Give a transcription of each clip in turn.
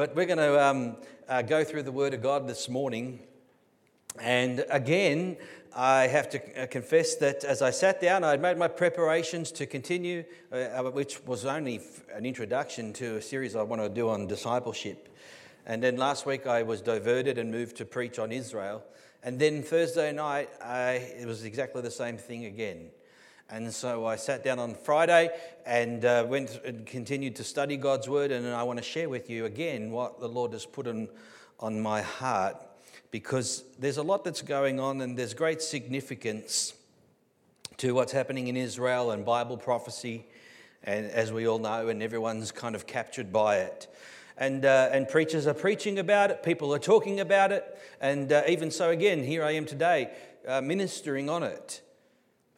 But we're going to um, uh, go through the Word of God this morning. And again, I have to uh, confess that as I sat down, I had made my preparations to continue, uh, uh which was only an introduction to a series I want to do on discipleship. And then last week I was diverted and moved to preach on Israel. And then Thursday night, I, it was exactly the same thing again. And so I sat down on Friday and uh, went and continued to study God's word. And I want to share with you again what the Lord has put on, on my heart because there's a lot that's going on and there's great significance to what's happening in Israel and Bible prophecy. And as we all know, and everyone's kind of captured by it. And, uh, and preachers are preaching about it, people are talking about it, and uh, even so, again, here I am today uh, ministering on it.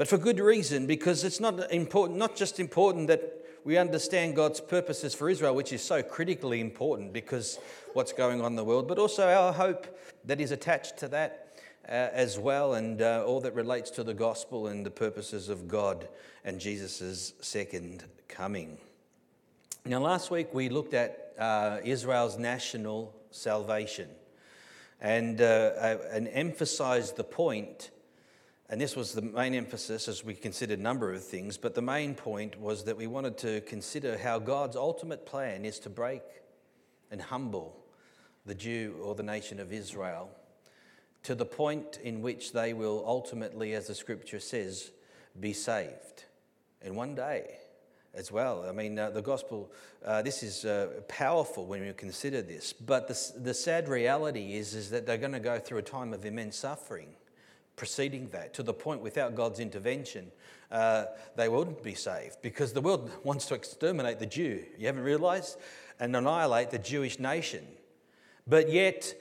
But for good reason, because it's not important, not just important that we understand God's purposes for Israel, which is so critically important because what's going on in the world, but also our hope that is attached to that uh, as well, and uh, all that relates to the gospel and the purposes of God and Jesus' second coming. Now, last week we looked at uh, Israel's national salvation and, uh, and emphasized the point and this was the main emphasis as we considered a number of things, but the main point was that we wanted to consider how God's ultimate plan is to break and humble the Jew or the nation of Israel to the point in which they will ultimately, as the scripture says, be saved. And one day as well. I mean, uh, the gospel, uh, this is uh, powerful when you consider this, but the, the sad reality is, is that they're going to go through a time of immense suffering preceding that, to the point without God's intervention, uh, they wouldn't be saved because the world wants to exterminate the Jew. You haven't realized? And annihilate the Jewish nation. But yet,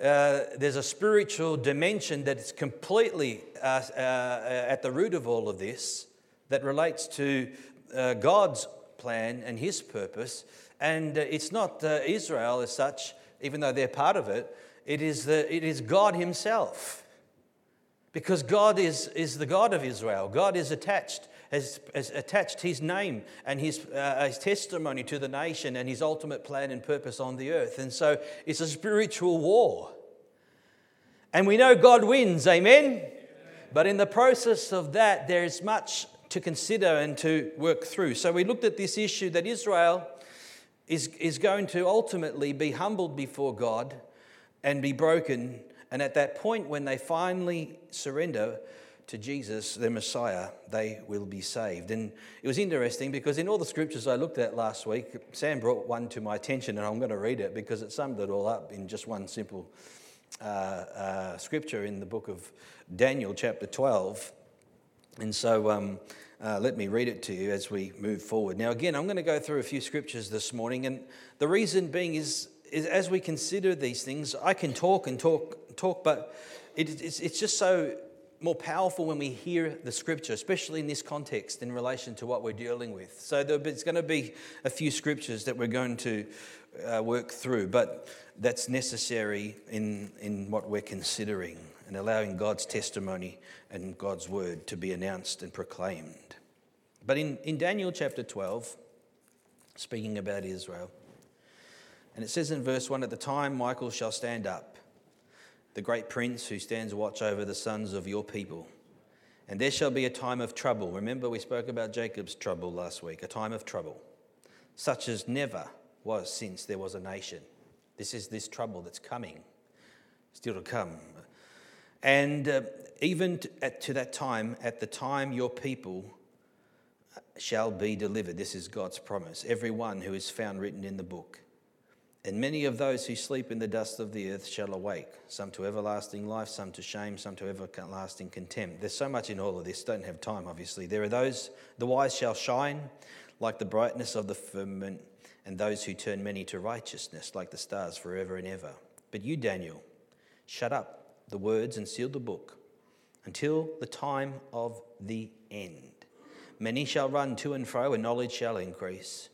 uh, there's a spiritual dimension that is completely uh, uh at the root of all of this that relates to uh, God's plan and His purpose. And uh, it's not Israel as such, even though they're part of it, it is, the, it is God Himself because God is, is the God of Israel. God is attached, has, has attached his name and his, uh, his testimony to the nation and his ultimate plan and purpose on the earth. And so it's a spiritual war. And we know God wins, amen? amen? But in the process of that, there is much to consider and to work through. So we looked at this issue that Israel is, is going to ultimately be humbled before God and be broken and at that point, when they finally surrender to Jesus, their Messiah, they will be saved. And it was interesting because in all the scriptures I looked at last week, Sam brought one to my attention, and I'm going to read it because it summed it all up in just one simple uh, uh, scripture in the book of Daniel, chapter 12. And so um, uh, let me read it to you as we move forward. Now, again, I'm going to go through a few scriptures this morning, and the reason being is, is as we consider these things, I can talk and talk talk, but it, it's, it's just so more powerful when we hear the scripture, especially in this context in relation to what we're dealing with. So there's going to be a few scriptures that we're going to uh, work through, but that's necessary in, in what we're considering and allowing God's testimony and God's word to be announced and proclaimed. But in, in Daniel chapter 12, speaking about Israel, and it says in verse 1 At the time Michael shall stand up the great prince who stands watch over the sons of your people. And there shall be a time of trouble. Remember, we spoke about Jacob's trouble last week, a time of trouble, such as never was since there was a nation. This is this trouble that's coming, still to come. And uh, even to, at, to that time, at the time your people shall be delivered. This is God's promise. Every one who is found written in the book. And many of those who sleep in the dust of the earth shall awake, some to everlasting life, some to shame, some to everlasting contempt. There's so much in all of this, don't have time, obviously. There are those, the wise shall shine like the brightness of the firmament, and those who turn many to righteousness like the stars forever and ever. But you, Daniel, shut up the words and seal the book until the time of the end. Many shall run to and fro, and knowledge shall increase.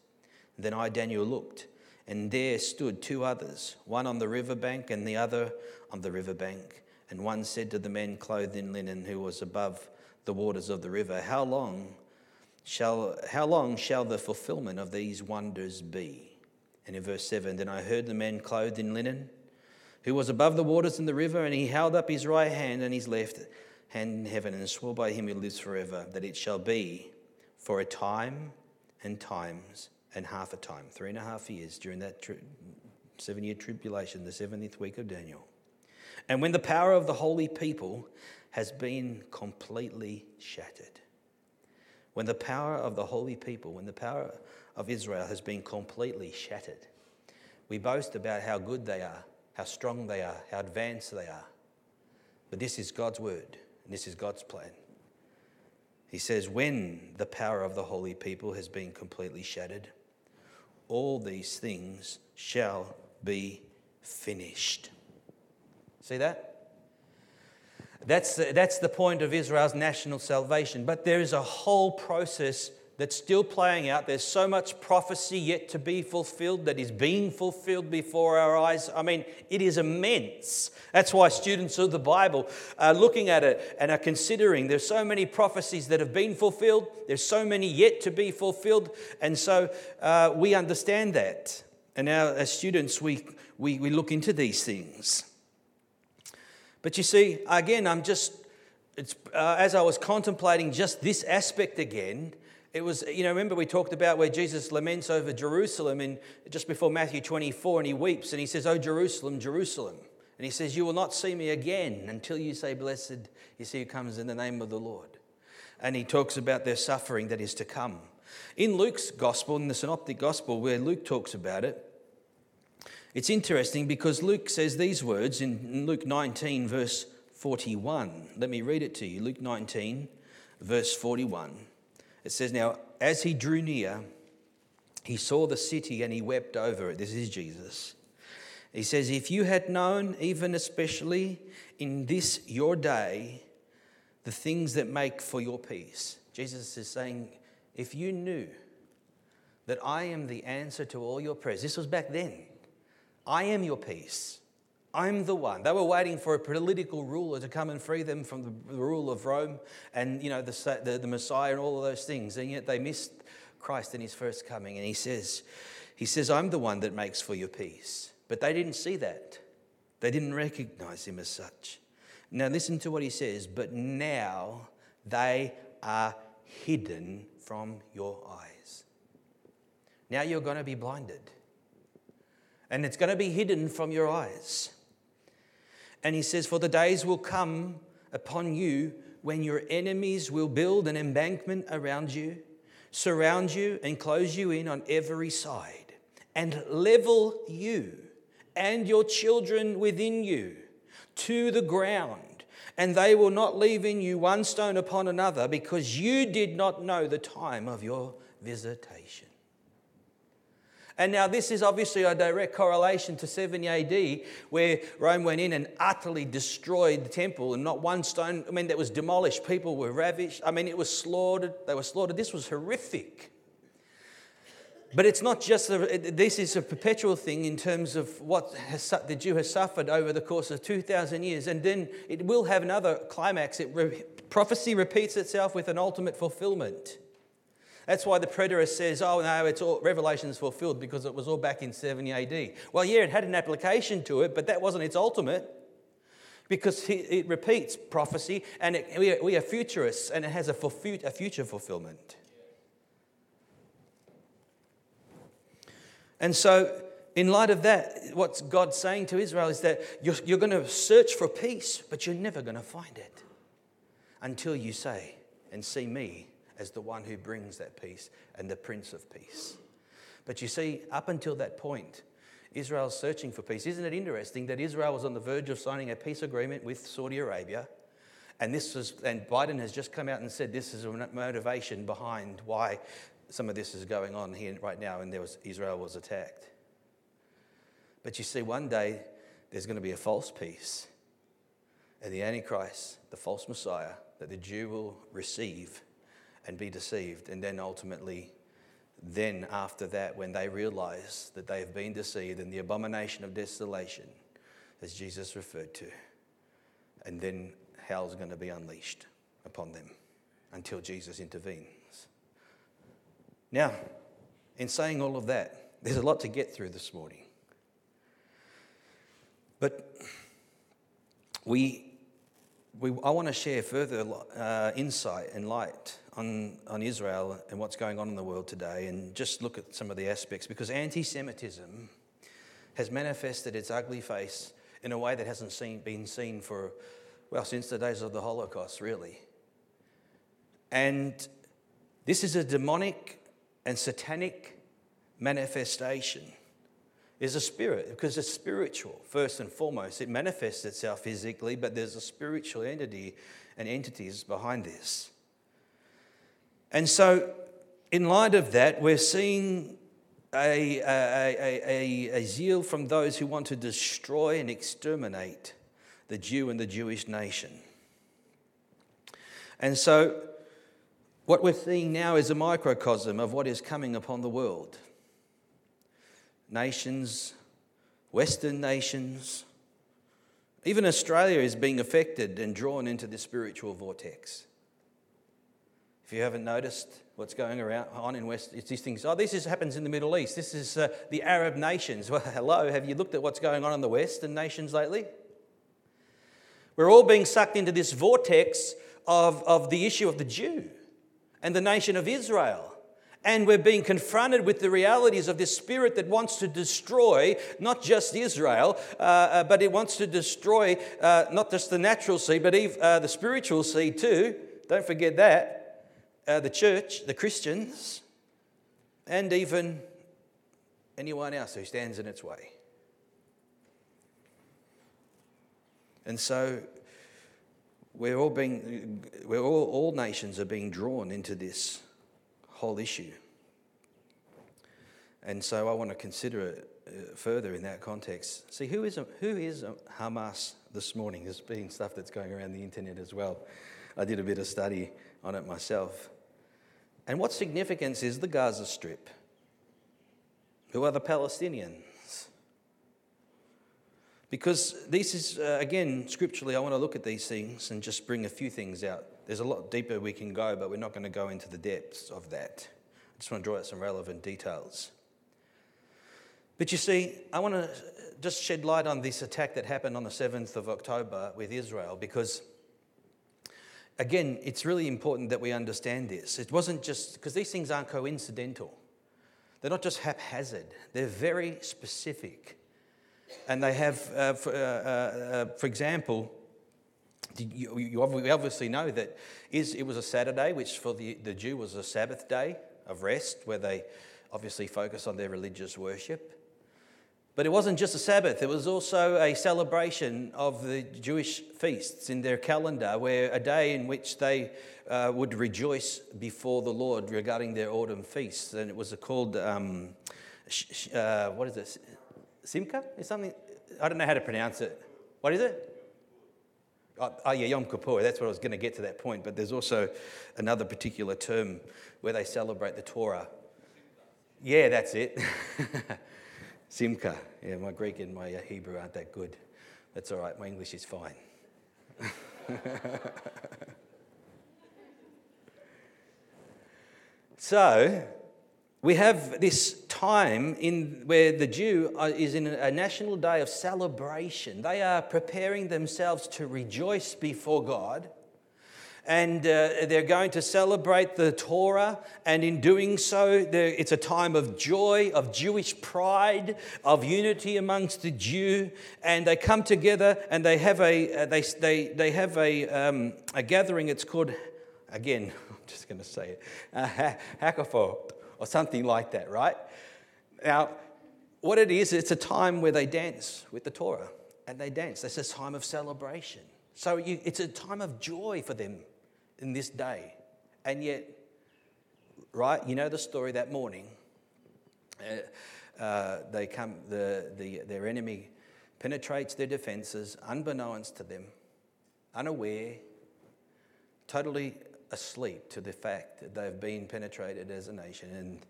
then I, Daniel, looked and there stood two others, one on the river bank and the other on the river bank. And one said to the men clothed in linen who was above the waters of the river, How long shall, how long shall the fulfillment of these wonders be? And in verse 7, then I heard the man clothed in linen, who was above the waters in the river, and he held up his right hand and his left hand in heaven, and swore by him who lives forever, that it shall be for a time and times and half a time, three and a half years during that tri- seven year tribulation, the 70th week of Daniel. And when the power of the holy people has been completely shattered. When the power of the holy people, when the power of Israel has been completely shattered, we boast about how good they are, how strong they are, how advanced they are. But this is God's word, and this is God's plan. He says, when the power of the holy people has been completely shattered, all these things shall be finished. See that? That's the, that's the point of Israel's national salvation. But there is a whole process that's still playing out. There's so much prophecy yet to be fulfilled that is being fulfilled before our eyes. I mean, it is immense. That's why students of the Bible are looking at it and are considering there's so many prophecies that have been fulfilled, there's so many yet to be fulfilled. And so uh, we understand that. And now, as students, we, we, we look into these things. But you see, again, I'm just, it's, uh, as I was contemplating just this aspect again, it was, you know, remember we talked about where Jesus laments over Jerusalem in just before Matthew 24, and he weeps and he says, Oh, Jerusalem, Jerusalem. And he says, You will not see me again until you say, Blessed is he who comes in the name of the Lord. And he talks about their suffering that is to come. In Luke's gospel, in the synoptic gospel, where Luke talks about it, it's interesting because Luke says these words in Luke 19, verse 41. Let me read it to you. Luke 19, verse 41. It says, Now, as he drew near, he saw the city and he wept over it. This is Jesus. He says, If you had known, even especially in this your day, the things that make for your peace. Jesus is saying, If you knew that I am the answer to all your prayers, this was back then. I am your peace. I'm the one. They were waiting for a political ruler to come and free them from the, rule of Rome and, you know, the, the, the Messiah and all of those things. And yet they missed Christ in his first coming. And he says, he says, I'm the one that makes for your peace. But they didn't see that. They didn't recognize him as such. Now listen to what he says. But now they are hidden from your eyes. Now you're going to be blinded and it's going to be hidden from your eyes. And he says, For the days will come upon you when your enemies will build an embankment around you, surround you, and close you in on every side, and level you and your children within you to the ground. And they will not leave in you one stone upon another because you did not know the time of your visitation. And now, this is obviously a direct correlation to 70 AD, where Rome went in and utterly destroyed the temple, and not one stone, I mean, that was demolished. People were ravished. I mean, it was slaughtered. They were slaughtered. This was horrific. But it's not just, a, this is a perpetual thing in terms of what has, the Jew has suffered over the course of 2,000 years. And then it will have another climax. It, prophecy repeats itself with an ultimate fulfillment. That's why the preterist says, oh, no, it's all, Revelation's fulfilled because it was all back in 70 AD. Well, yeah, it had an application to it, but that wasn't its ultimate because it repeats prophecy and it, we, are, we, are, futurists and it has a, a future fulfillment. And so, in light of that, what God's saying to Israel is that you're, you're going to search for peace, but you're never going to find it until you say, and see me as the one who brings that peace and the Prince of Peace. But you see, up until that point, Israel's searching for peace. Isn't it interesting that Israel was on the verge of signing a peace agreement with Saudi Arabia? And this was, and Biden has just come out and said this is a motivation behind why some of this is going on here right now, and there was Israel was attacked. But you see, one day there's going to be a false peace, and the Antichrist, the false Messiah that the Jew will receive, and be deceived. And then ultimately, then after that, when they realize that they have been deceived and the abomination of desolation, as Jesus referred to, and then hell's going to be unleashed upon them until Jesus intervenes. Now, in saying all of that, there's a lot to get through this morning. But we, we, I want to share further uh, insight and light on, on Israel and what's going on in the world today and just look at some of the aspects because anti Semitism has manifested its ugly face in a way that hasn't seen, been seen for, well, since the days of the Holocaust, really. And this is a demonic and satanic manifestation. Is a spirit because it's spiritual first and foremost. It manifests itself physically, but there's a spiritual entity and entities behind this. And so, in light of that, we're seeing a, a, a, a, zeal from those who want to destroy and exterminate the Jew and the Jewish nation. And so, what we're seeing now is a microcosm of what is coming upon the world. Nations, Western nations, even Australia is being affected and drawn into this spiritual vortex. If you haven't noticed what's going around on in West, it's these things. Oh, this is, happens in the Middle East. This is uh, the Arab nations. Well, hello, have you looked at what's going on in the Western nations lately? We're all being sucked into this vortex of, of the issue of the Jew and the nation of Israel. And we're being confronted with the realities of this spirit that wants to destroy not just Israel, uh, uh, but it wants to destroy uh, not just the natural seed, but even, uh, the spiritual seed too. Don't forget that uh, the church, the Christians, and even anyone else who stands in its way. And so we're all being, we're all, all nations are being drawn into this whole issue. And so I want to consider it uh, further in that context. See, who is, who is Hamas this morning? There's been stuff that's going around the internet as well. I did a bit of study on it myself. And what significance is the Gaza Strip? Who are the Palestinians? Because this is, uh, again, scripturally, I want to look at these things and just bring a few things out. There's a lot deeper we can go, but we're not going to go into the depths of that. I just want to draw out some relevant details. But you see, I want to just shed light on this attack that happened on the 7th of October with Israel because again, it's really important that we understand this. It wasn't just because these things aren't coincidental, they're not just haphazard, they're very specific. And they have, uh, for, uh, uh, uh for, example, you, you, obviously know that is, it was a Saturday, which for the, the Jew was a Sabbath day of rest, where they obviously focus on their religious worship. But it wasn't just a Sabbath, it was also a celebration of the Jewish feasts in their calendar, where a day in which they uh, would rejoice before the Lord regarding their autumn feasts. And it was called, um, uh, what is it? Simcha? Is something? I don't know how to pronounce it. What is it? Oh, oh, yeah, Yom Kippur. That's what I was going to get to that point. But there's also another particular term where they celebrate the Torah. Yeah, that's it. Simcha. Yeah, my Greek and my uh, Hebrew aren't that good. That's all right, my English is fine. so, we have this time in where the Jew uh, is in a national day of celebration. They are preparing themselves to rejoice before God and uh, they're going to celebrate the Torah. And in doing so, it's a time of joy, of Jewish pride, of unity amongst the Jew. And they come together and they have a, uh, they, they, they have a, um, a gathering. It's called, again, I'm just going to say it, uh, Hakafor, or something like that, right? Now, what it is, it's a time where they dance with the Torah. And they dance. It's a time of celebration. So you, it's a time of joy for them in this day. And yet, right, you know the story that morning. Uh, uh, they come, the, the, their enemy penetrates their defenses, unbeknownst to them, unaware, totally asleep to the fact that they've been penetrated as a nation, and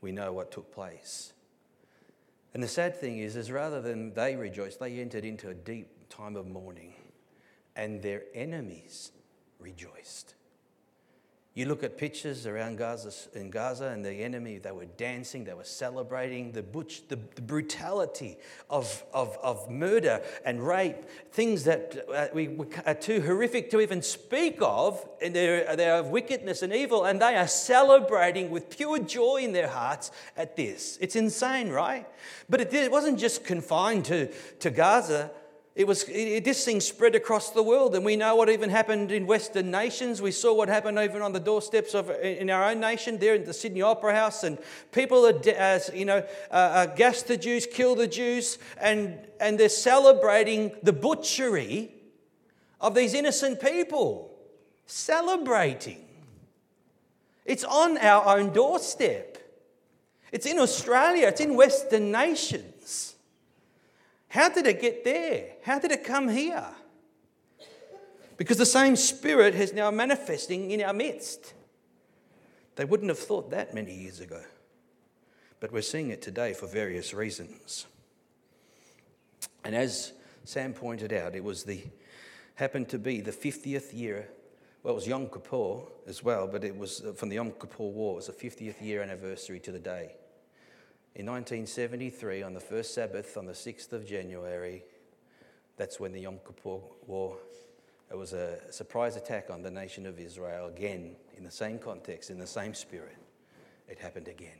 we know what took place. And the sad thing is, is rather than they rejoice, they entered into a deep time of mourning, and their enemies rejoiced. You look at pictures around Gaza, in Gaza and the enemy, they were dancing, they were celebrating the, butch, the, the brutality of, of, of murder and rape, things that uh, we, are too horrific to even speak of, and they're, they're of wickedness and evil, and they are celebrating with pure joy in their hearts at this. It's insane, right? But it, it wasn't just confined to, to Gaza. It was, it, this thing spread across the world, and we know what even happened in Western nations. We saw what happened even on the doorsteps of in our own nation, there in the Sydney Opera House, and people are, as you know, uh, uh, gas the Jews, kill the Jews, and and they're celebrating the butchery of these innocent people. Celebrating. It's on our own doorstep. It's in Australia. It's in Western nations. How did it get there? How did it come here? Because the same Spirit is now manifesting in our midst. They wouldn't have thought that many years ago. But we're seeing it today for various reasons. And as Sam pointed out, it was the happened to be the 50th year. Well, it was Yom Kippur as well, but it was uh, from the Yom Kippur War. It was the 50th year anniversary to the day. In 1973, on the first Sabbath, on the 6th of January, that's when the Yom Kippur War, it was a surprise attack on the nation of Israel again, in the same context, in the same spirit. It happened again.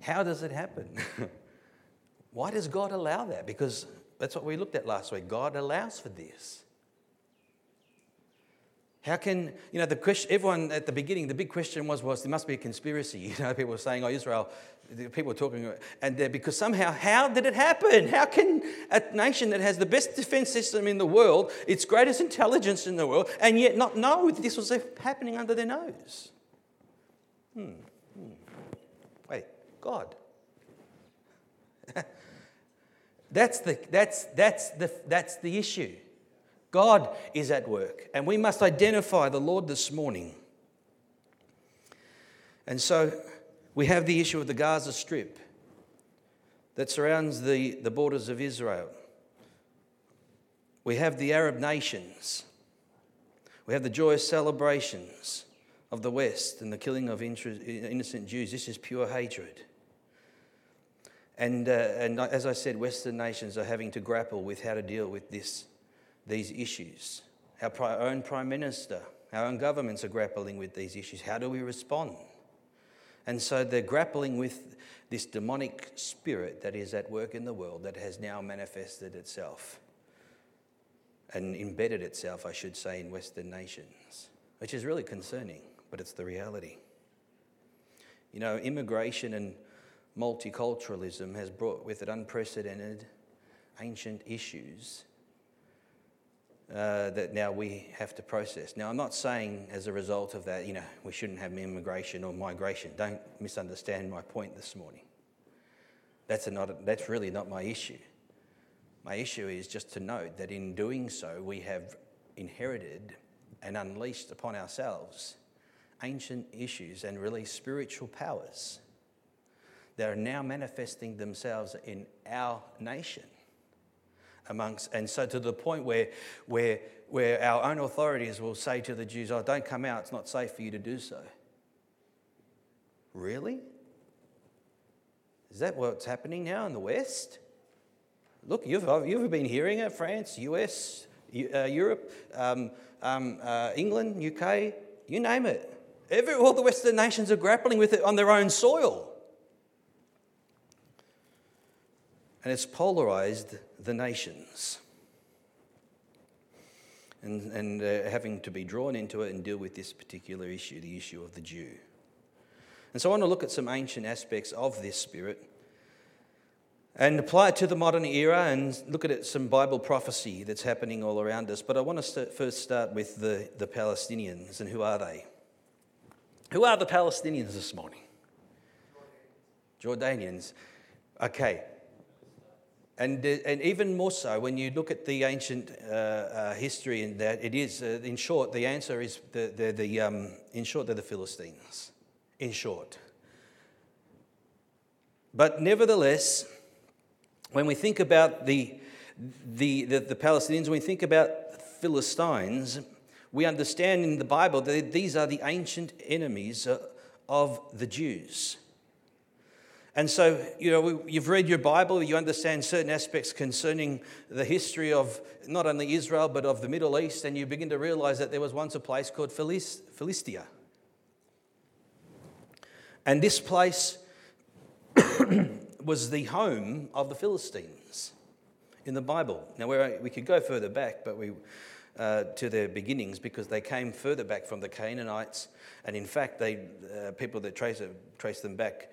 How does it happen? Why does God allow that? Because that's what we looked at last week. God allows for this. How can, you know, the question, everyone at the beginning, the big question was, was there must be a conspiracy. You know, people were saying, oh, Israel, people were talking, and because somehow, how did it happen? How can a nation that has the best defense system in the world, its greatest intelligence in the world, and yet not know that this was happening under their nose? Hmm. hmm. Wait, God. that's, the, that's, that's, the, that's the issue. God is at work, and we must identify the Lord this morning. And so we have the issue of the Gaza Strip that surrounds the, the borders of Israel. We have the Arab nations. We have the joyous celebrations of the West and the killing of innocent Jews. This is pure hatred. And, uh, and as I said, Western nations are having to grapple with how to deal with this these issues. Our own Prime Minister, our own governments are grappling with these issues. How do we respond? And so they're grappling with this demonic spirit that is at work in the world that has now manifested itself and embedded itself, I should say, in Western nations, which is really concerning, but it's the reality. You know, immigration and multiculturalism has brought with it unprecedented ancient issues uh, that now we have to process. Now, I'm not saying as a result of that, you know, we shouldn't have immigration or migration. Don't misunderstand my point this morning. That's, not, that's really not my issue. My issue is just to note that in doing so, we have inherited and unleashed upon ourselves ancient issues and really spiritual powers that are now manifesting themselves in our nation amongst, and so to the point where, where, where our own authorities will say to the Jews, Oh, don't come out, it's not safe for you to do so. Really? Is that what's happening now in the West? Look, you've, you've been hearing it France, US, uh, Europe, um, um, uh, England, UK, you name it. Every, all the Western nations are grappling with it on their own soil. And it's polarized the nations. And, and uh, having to be drawn into it and deal with this particular issue, the issue of the Jew. And so I want to look at some ancient aspects of this spirit and apply it to the modern era and look at it, some Bible prophecy that's happening all around us. But I want to first start with the, the Palestinians and who are they? Who are the Palestinians this morning? Jordanians. Okay, and, uh, and even more so, when you look at the ancient uh, uh, history in that, it is, uh, in short, the answer is, the, the, the um, in short, they're the Philistines. In short. But nevertheless, when we think about the, the, the, the Palestinians, when we think about Philistines, we understand in the Bible that these are the ancient enemies uh, of the Jews. And so, you know, you've read your Bible, you understand certain aspects concerning the history of not only Israel, but of the Middle East, and you begin to realize that there was once a place called Philistia. And this place was the home of the Philistines in the Bible. Now, we could go further back, but we, uh, to their beginnings because they came further back from the Canaanites. And in fact, they, uh, people that trace, trace them back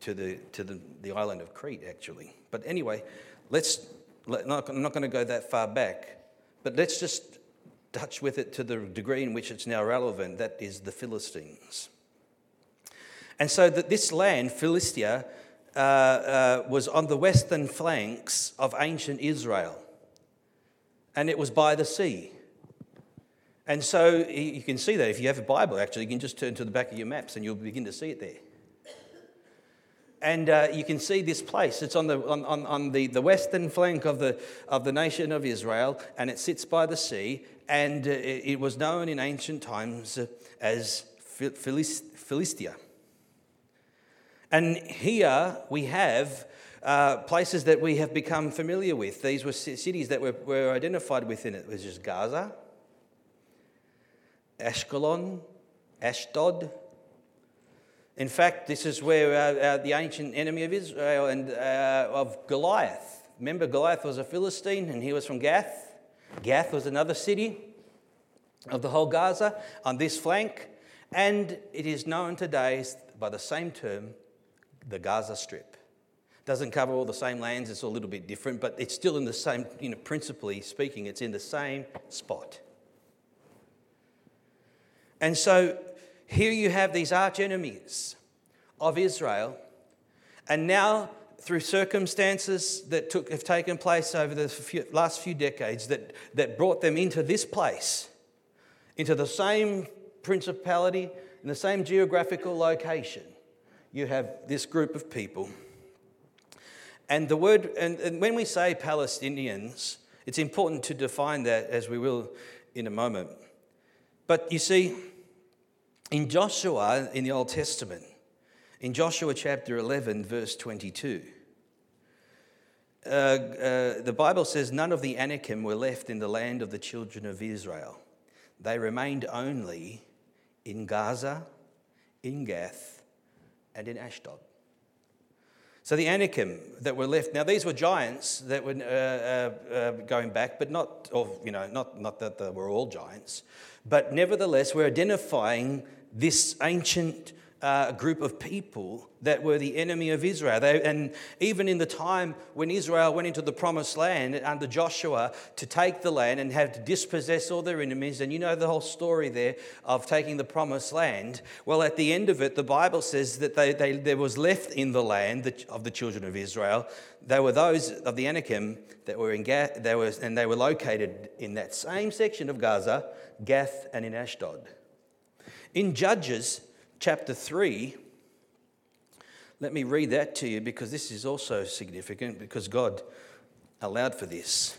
to, the, to the, the island of Crete, actually. But anyway, let's, let, not, I'm not going to go that far back, but let's just touch with it to the degree in which it's now relevant. That is the Philistines. And so that this land, Philistia, uh, uh, was on the western flanks of ancient Israel. And it was by the sea. And so you can see that if you have a Bible, actually, you can just turn to the back of your maps and you'll begin to see it there. And uh, you can see this place. It's on, the, on, on, on the, the western flank of the, of the nation of Israel, and it sits by the sea. And uh, it, it, was known in ancient times as Philistia. And here we have uh, places that we have become familiar with. These were cities that were, were identified within it, which is Gaza, Ashkelon, Ashdod. In fact, this is where uh, uh, the ancient enemy of Israel and uh, of Goliath. Remember, Goliath was a Philistine and he was from Gath. Gath was another city of the whole Gaza on this flank. And it is known today by the same term, the Gaza Strip. Doesn't cover all the same lands, it's a little bit different, but it's still in the same, you know, principally speaking, it's in the same spot. And so here you have these arch enemies of Israel, and now through circumstances that took, have taken place over the few, last few decades that, that brought them into this place, into the same principality, in the same geographical location, you have this group of people and the word, and, and when we say Palestinians, it's important to define that as we will in a moment. But you see, in Joshua in the Old Testament, in Joshua chapter 11, verse 22, uh, uh, the Bible says, None of the Anakim were left in the land of the children of Israel. They remained only in Gaza, in Gath, and in Ashdod. So the Anakim that were left, now these were giants that were uh, uh, uh, going back, but not, or, you know, not, not that they were all giants, but nevertheless, we're identifying this ancient uh, group of people that were the enemy of Israel. They, and even in the time when Israel went into the promised land under Joshua to take the land and have to dispossess all their enemies, and you know the whole story there of taking the promised land. Well, at the end of it, the Bible says that they, they, there was left in the land of the children of Israel. They were those of the Anakim that were in Gath, they were, and they were located in that same section of Gaza, Gath, and in Ashdod. In Judges, chapter 3. Let me read that to you because this is also significant because God allowed for this.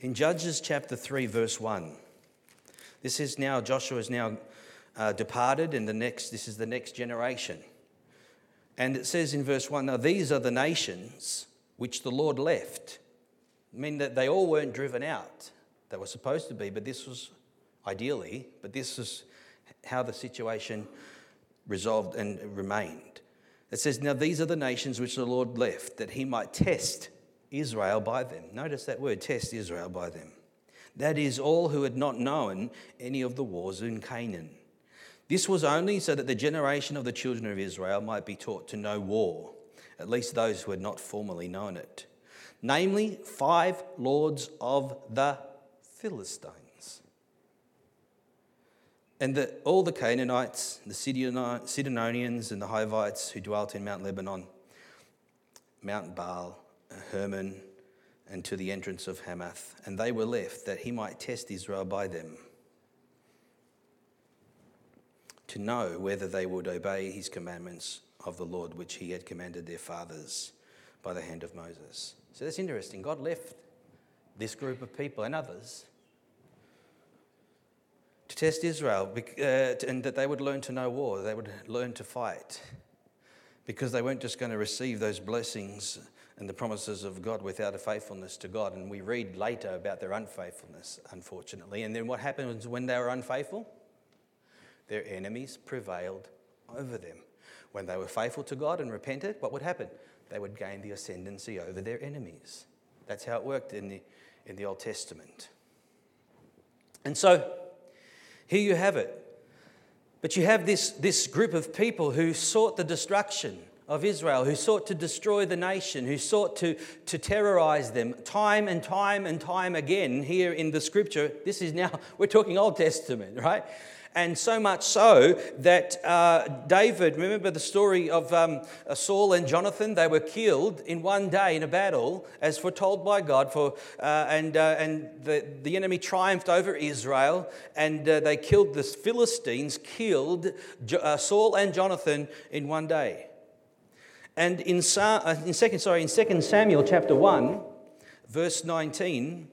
In Judges chapter 3, verse 1, this is now, Joshua is now uh, departed, and the next, this is the next generation. And it says in verse 1 Now these are the nations which the Lord left. I mean that they all weren't driven out. They were supposed to be, but this was ideally, but this is how the situation resolved and remained. It says, Now these are the nations which the Lord left, that he might test Israel by them. Notice that word, test Israel by them. That is, all who had not known any of the wars in Canaan. This was only so that the generation of the children of Israel might be taught to know war, at least those who had not formerly known it. Namely, five lords of the Philistines and the, all the Canaanites, the Sidonians, and the Hivites who dwelt in Mount Lebanon, Mount Baal, Hermon, and to the entrance of Hamath. And they were left that he might test Israel by them, to know whether they would obey his commandments of the Lord, which he had commanded their fathers by the hand of Moses. So that's interesting. God left this group of people and others to test Israel uh, and that they would learn to know war, they would learn to fight because they weren't just going to receive those blessings and the promises of God without a faithfulness to God. And we read later about their unfaithfulness, unfortunately. And then what happens when they were unfaithful? Their enemies prevailed over them. When they were faithful to God and repented, what would happen? They would gain the ascendancy over their enemies. That's how it worked in the, in the Old Testament. And so, here you have it. But you have this, this group of people who sought the destruction of Israel, who sought to destroy the nation, who sought to, to terrorize them time and time and time again here in the scripture. This is now, we're talking Old Testament, right? And so much so that uh, David, remember the story of um, uh, Saul and Jonathan? They were killed in one day in a battle, as foretold by God. For, uh, and uh, and the, the enemy triumphed over Israel, and uh, they killed the Philistines, killed uh, Saul and Jonathan in one day. And in, in, second, sorry, in 2 Samuel chapter 1, verse 19,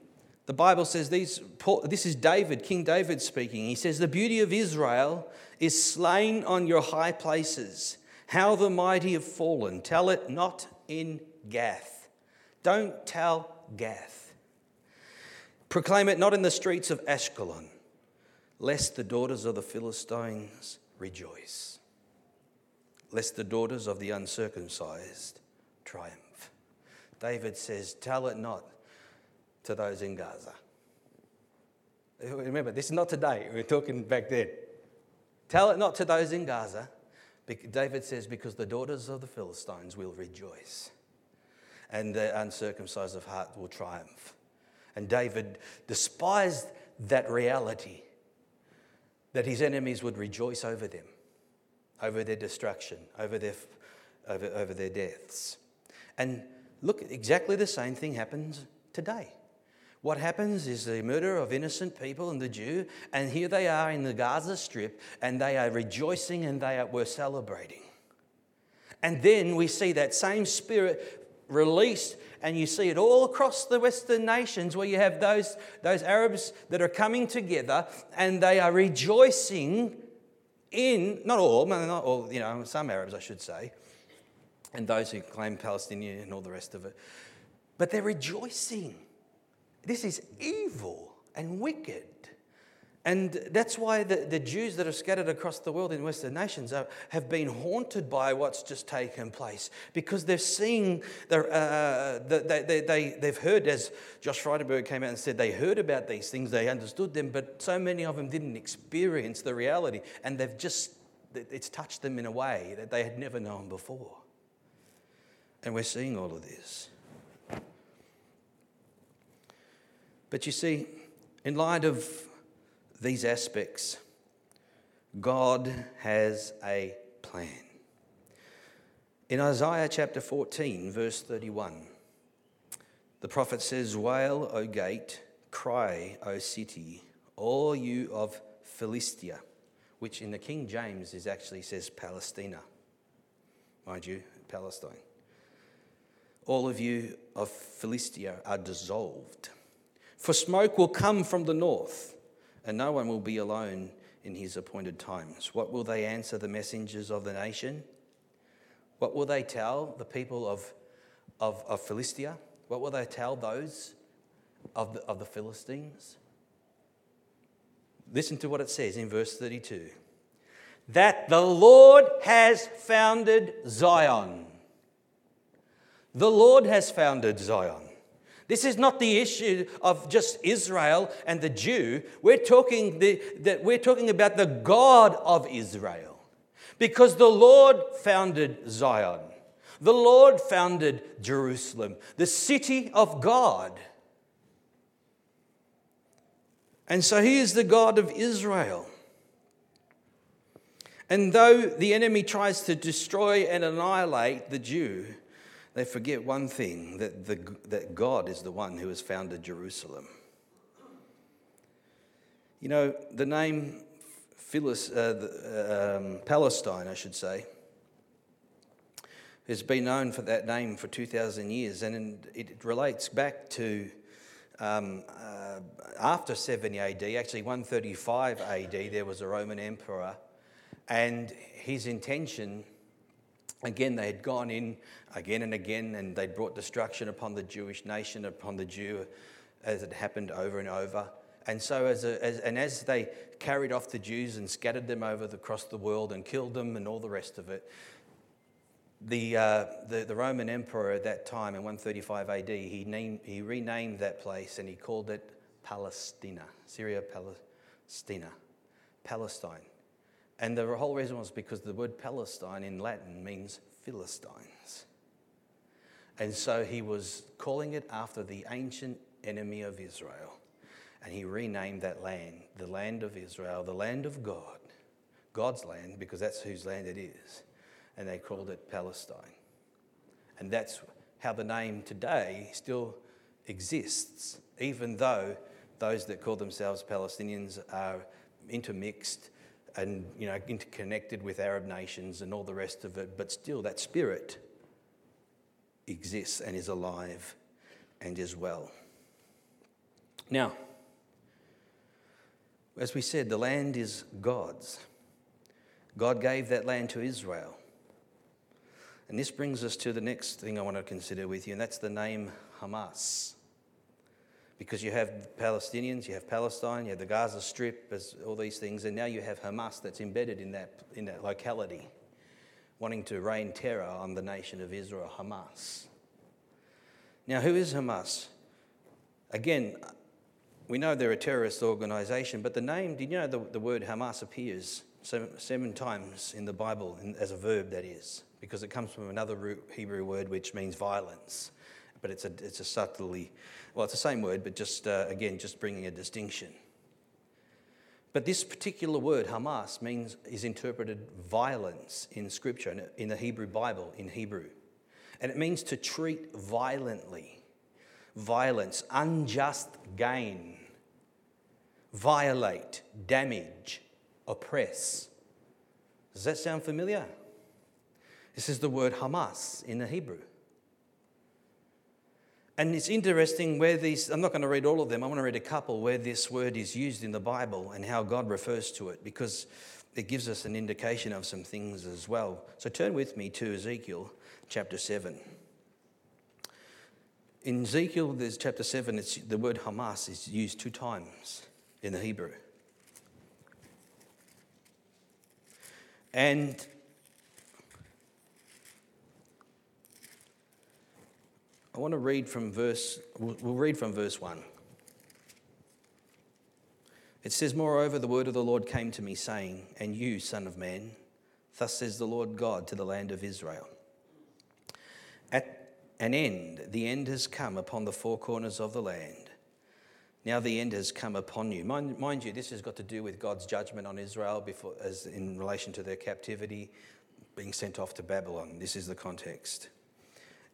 the Bible says these, this is David, King David speaking. He says, The beauty of Israel is slain on your high places. How the mighty have fallen. Tell it not in Gath. Don't tell Gath. Proclaim it not in the streets of Ashkelon, lest the daughters of the Philistines rejoice, lest the daughters of the uncircumcised triumph. David says, Tell it not to those in Gaza. Remember, this is not today, we're talking back then. Tell it not to those in Gaza. David says, because the daughters of the Philistines will rejoice, and the uncircumcised of heart will triumph. And David despised that reality that his enemies would rejoice over them, over their destruction, over their, over, over their deaths. And look, exactly the same thing happens today. What happens is the murder of innocent people and the Jew, and here they are in the Gaza Strip, and they are rejoicing and they are, were celebrating. And then we see that same spirit released, and you see it all across the Western nations where you have those, those Arabs that are coming together and they are rejoicing in, not all, not all, you know, some Arabs, I should say, and those who claim Palestinian and all the rest of it, but they're rejoicing. This is evil and wicked. And that's why the, the Jews that are scattered across the world in Western nations are, have been haunted by what's just taken place because they're seeing, they're, uh, they, they, they, they've heard, as Josh Frydenberg came out and said, they heard about these things, they understood them, but so many of them didn't experience the reality. And they've just, it's touched them in a way that they had never known before. And we're seeing all of this. But you see, in light of these aspects, God has a plan. In Isaiah chapter 14, verse 31, the prophet says, Wail, O gate, cry, O city, all you of Philistia, which in the King James is actually says Palestina. Mind you, Palestine. All of you of Philistia are dissolved. For smoke will come from the north, and no one will be alone in his appointed times. What will they answer the messengers of the nation? What will they tell the people of, of, of Philistia? What will they tell those of the, of the Philistines? Listen to what it says in verse 32 that the Lord has founded Zion. The Lord has founded Zion. This is not the issue of just Israel and the Jew. We're talking, the, the, we're talking about the God of Israel. Because the Lord founded Zion, the Lord founded Jerusalem, the city of God. And so he is the God of Israel. And though the enemy tries to destroy and annihilate the Jew, they forget one thing that, the, that God is the one who has founded Jerusalem. You know, the name Philis, uh, um, Palestine, I should say, has been known for that name for 2,000 years, and it relates back to um, uh, after 70 AD, actually 135 AD, there was a Roman emperor, and his intention, again, they had gone in again and again, and they brought destruction upon the Jewish nation, upon the Jew, as it happened over and over. And so, as, a, as, and as they carried off the Jews and scattered them over the, across the world and killed them and all the rest of it, the, uh, the, the, Roman emperor at that time in 135 AD, he, named, he renamed that place and he called it Palestina, Syria Palestina, Palestine. And the whole reason was because the word Palestine in Latin means Philistines. And so he was calling it after the ancient enemy of Israel. And he renamed that land the land of Israel, the land of God, God's land, because that's whose land it is and they called it Palestine. And that's how the name today still exists, even though those that call themselves Palestinians are intermixed and you know interconnected with Arab nations and all the rest of it, but still that spirit exists and is alive and is well. Now, as we said, the land is God's. God gave that land to Israel. And this brings us to the next thing I want to consider with you, and that's the name Hamas. Because you have Palestinians, you have Palestine, you have the Gaza Strip, all these things, and now you have Hamas that's embedded in that, in that locality, wanting to rain terror on the nation of Israel, Hamas. Now, who is Hamas? Again, we know they're a terrorist organisation, but the name, did you know the, the word Hamas appears seven, seven times in the Bible in, as a verb, that is? because it comes from another Hebrew word which means violence. But it's a, it's a subtly, well, it's the same word, but just, uh, again, just bringing a distinction. But this particular word, Hamas, means, is interpreted violence in Scripture, in the Hebrew Bible, in Hebrew. And it means to treat violently, violence, unjust gain, violate, damage, oppress. Does that sound familiar? This is the word Hamas in the Hebrew. And it's interesting where these, I'm not going to read all of them, I want to read a couple where this word is used in the Bible and how God refers to it because it gives us an indication of some things as well. So turn with me to Ezekiel chapter 7. In Ezekiel, there's chapter 7, it's, the word Hamas is used two times in the Hebrew. And I want to read from verse, we'll read from verse 1. It says, Moreover, the word of the Lord came to me, saying, And you, Son of Man, thus says the Lord God to the land of Israel. At an end, the end has come upon the four corners of the land. Now the end has come upon you. Mind, mind you, this has got to do with God's judgment on Israel before, as in relation to their captivity, being sent off to Babylon. This is the context.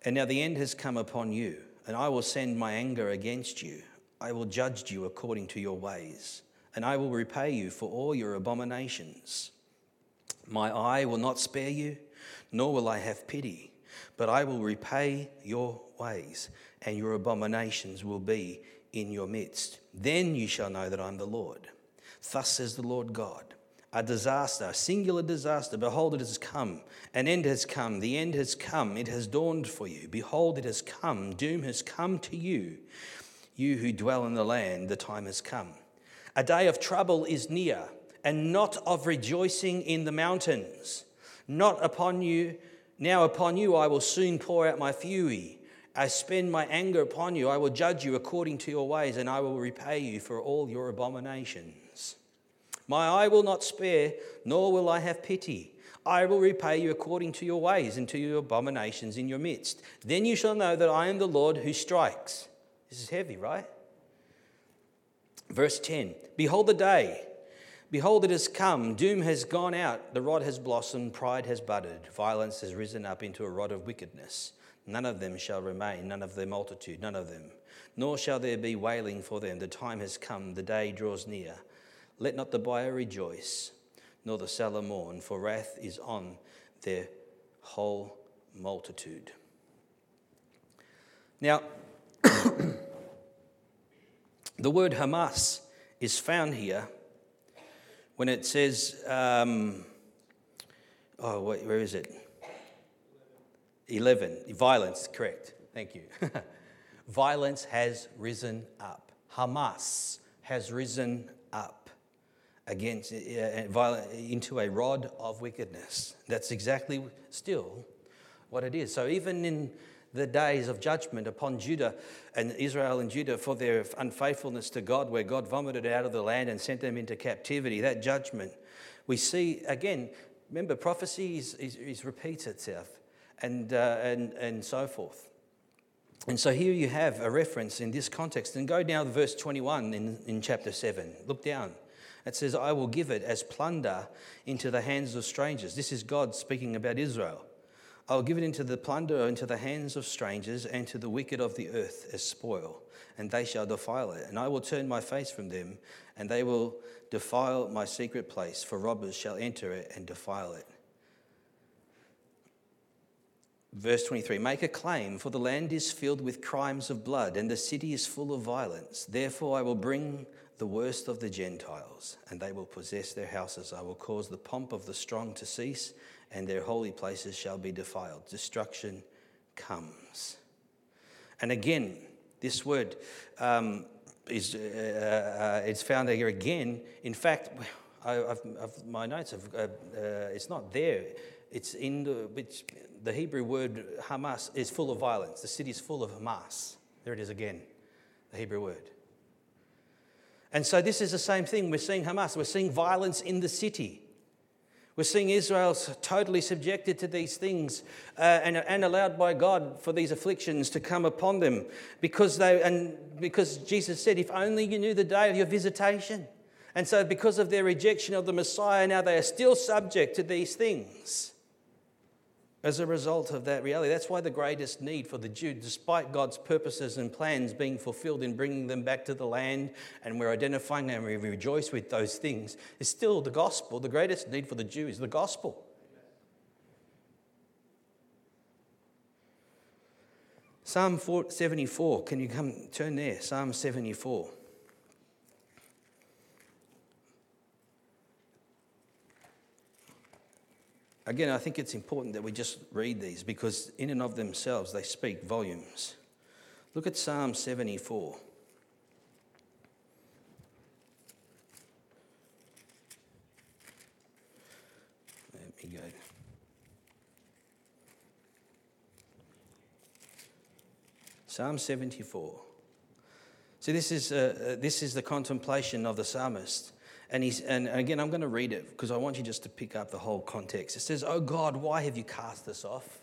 And now the end has come upon you, and I will send my anger against you. I will judge you according to your ways, and I will repay you for all your abominations. My eye will not spare you, nor will I have pity, but I will repay your ways, and your abominations will be in your midst. Then you shall know that I'm the Lord. Thus says the Lord God a disaster, a singular disaster. Behold, it has come. An end has come. The end has come. It has dawned for you. Behold, it has come. Doom has come to you. You who dwell in the land, the time has come. A day of trouble is near, and not of rejoicing in the mountains. Not upon you, now upon you I will soon pour out my fury. I spend my anger upon you. I will judge you according to your ways, and I will repay you for all your abominations. My eye will not spare, nor will I have pity. I will repay you according to your ways and to your abominations in your midst. Then you shall know that I am the Lord who strikes. This is heavy, right? Verse 10 Behold the day. Behold, it has come. Doom has gone out. The rod has blossomed. Pride has budded. Violence has risen up into a rod of wickedness. None of them shall remain, none of their multitude, none of them. Nor shall there be wailing for them. The time has come. The day draws near. Let not the buyer rejoice, nor the seller mourn, for wrath is on their whole multitude. Now, The word Hamas is found here when it says, um, oh, where is it? 11. Violence, correct. Thank you. Violence has risen up. Hamas has risen up against uh, into a rod of wickedness. That's exactly still what it is. So even in the days of judgment upon Judah and Israel and Judah for their unfaithfulness to God, where God vomited out of the land and sent them into captivity, that judgment, we see again, remember, prophecy is, is, is repeats itself and, uh, and, and so forth. And so here you have a reference in this context. And go down to verse 21 in, in chapter 7. Look down. It says, I will give it as plunder into the hands of strangers. This is God speaking about Israel. I will give it into the plunder, into the hands of strangers, and to the wicked of the earth as spoil, and they shall defile it. And I will turn my face from them, and they will defile my secret place, for robbers shall enter it and defile it. Verse 23 Make a claim, for the land is filled with crimes of blood, and the city is full of violence. Therefore, I will bring the worst of the Gentiles, and they will possess their houses. I will cause the pomp of the strong to cease, and their holy places shall be defiled. Destruction comes. And again, this word um, is uh, uh, it's found here again. In fact, I, have my notes have, uh, uh, it's not there. It's in the which the Hebrew word Hamas is full of violence. The city is full of Hamas. There it is again, the Hebrew word. And so this is the same thing. We're seeing Hamas, we're seeing violence in the city. We're seeing Israel's totally subjected to these things uh, and, and allowed by God for these afflictions to come upon them because, they, and because Jesus said, If only you knew the day of your visitation. And so, because of their rejection of the Messiah, now they are still subject to these things as a result of that reality. That's why the greatest need for the Jew, despite God's purposes and plans being fulfilled in bringing them back to the land, and we're identifying and we rejoice with those things, is still the gospel. The greatest need for the Jew is the gospel. Psalm 74, can you come turn there? Psalm 74. Again, I think it's important that we just read these because, in and of themselves, they speak volumes. Look at Psalm 74. Let me go. Psalm 74. See, this is, uh, uh, this is the contemplation of the psalmist. And, he's, and again, I'm going to read it because I want you just to pick up the whole context. It says, Oh God, why have you cast us off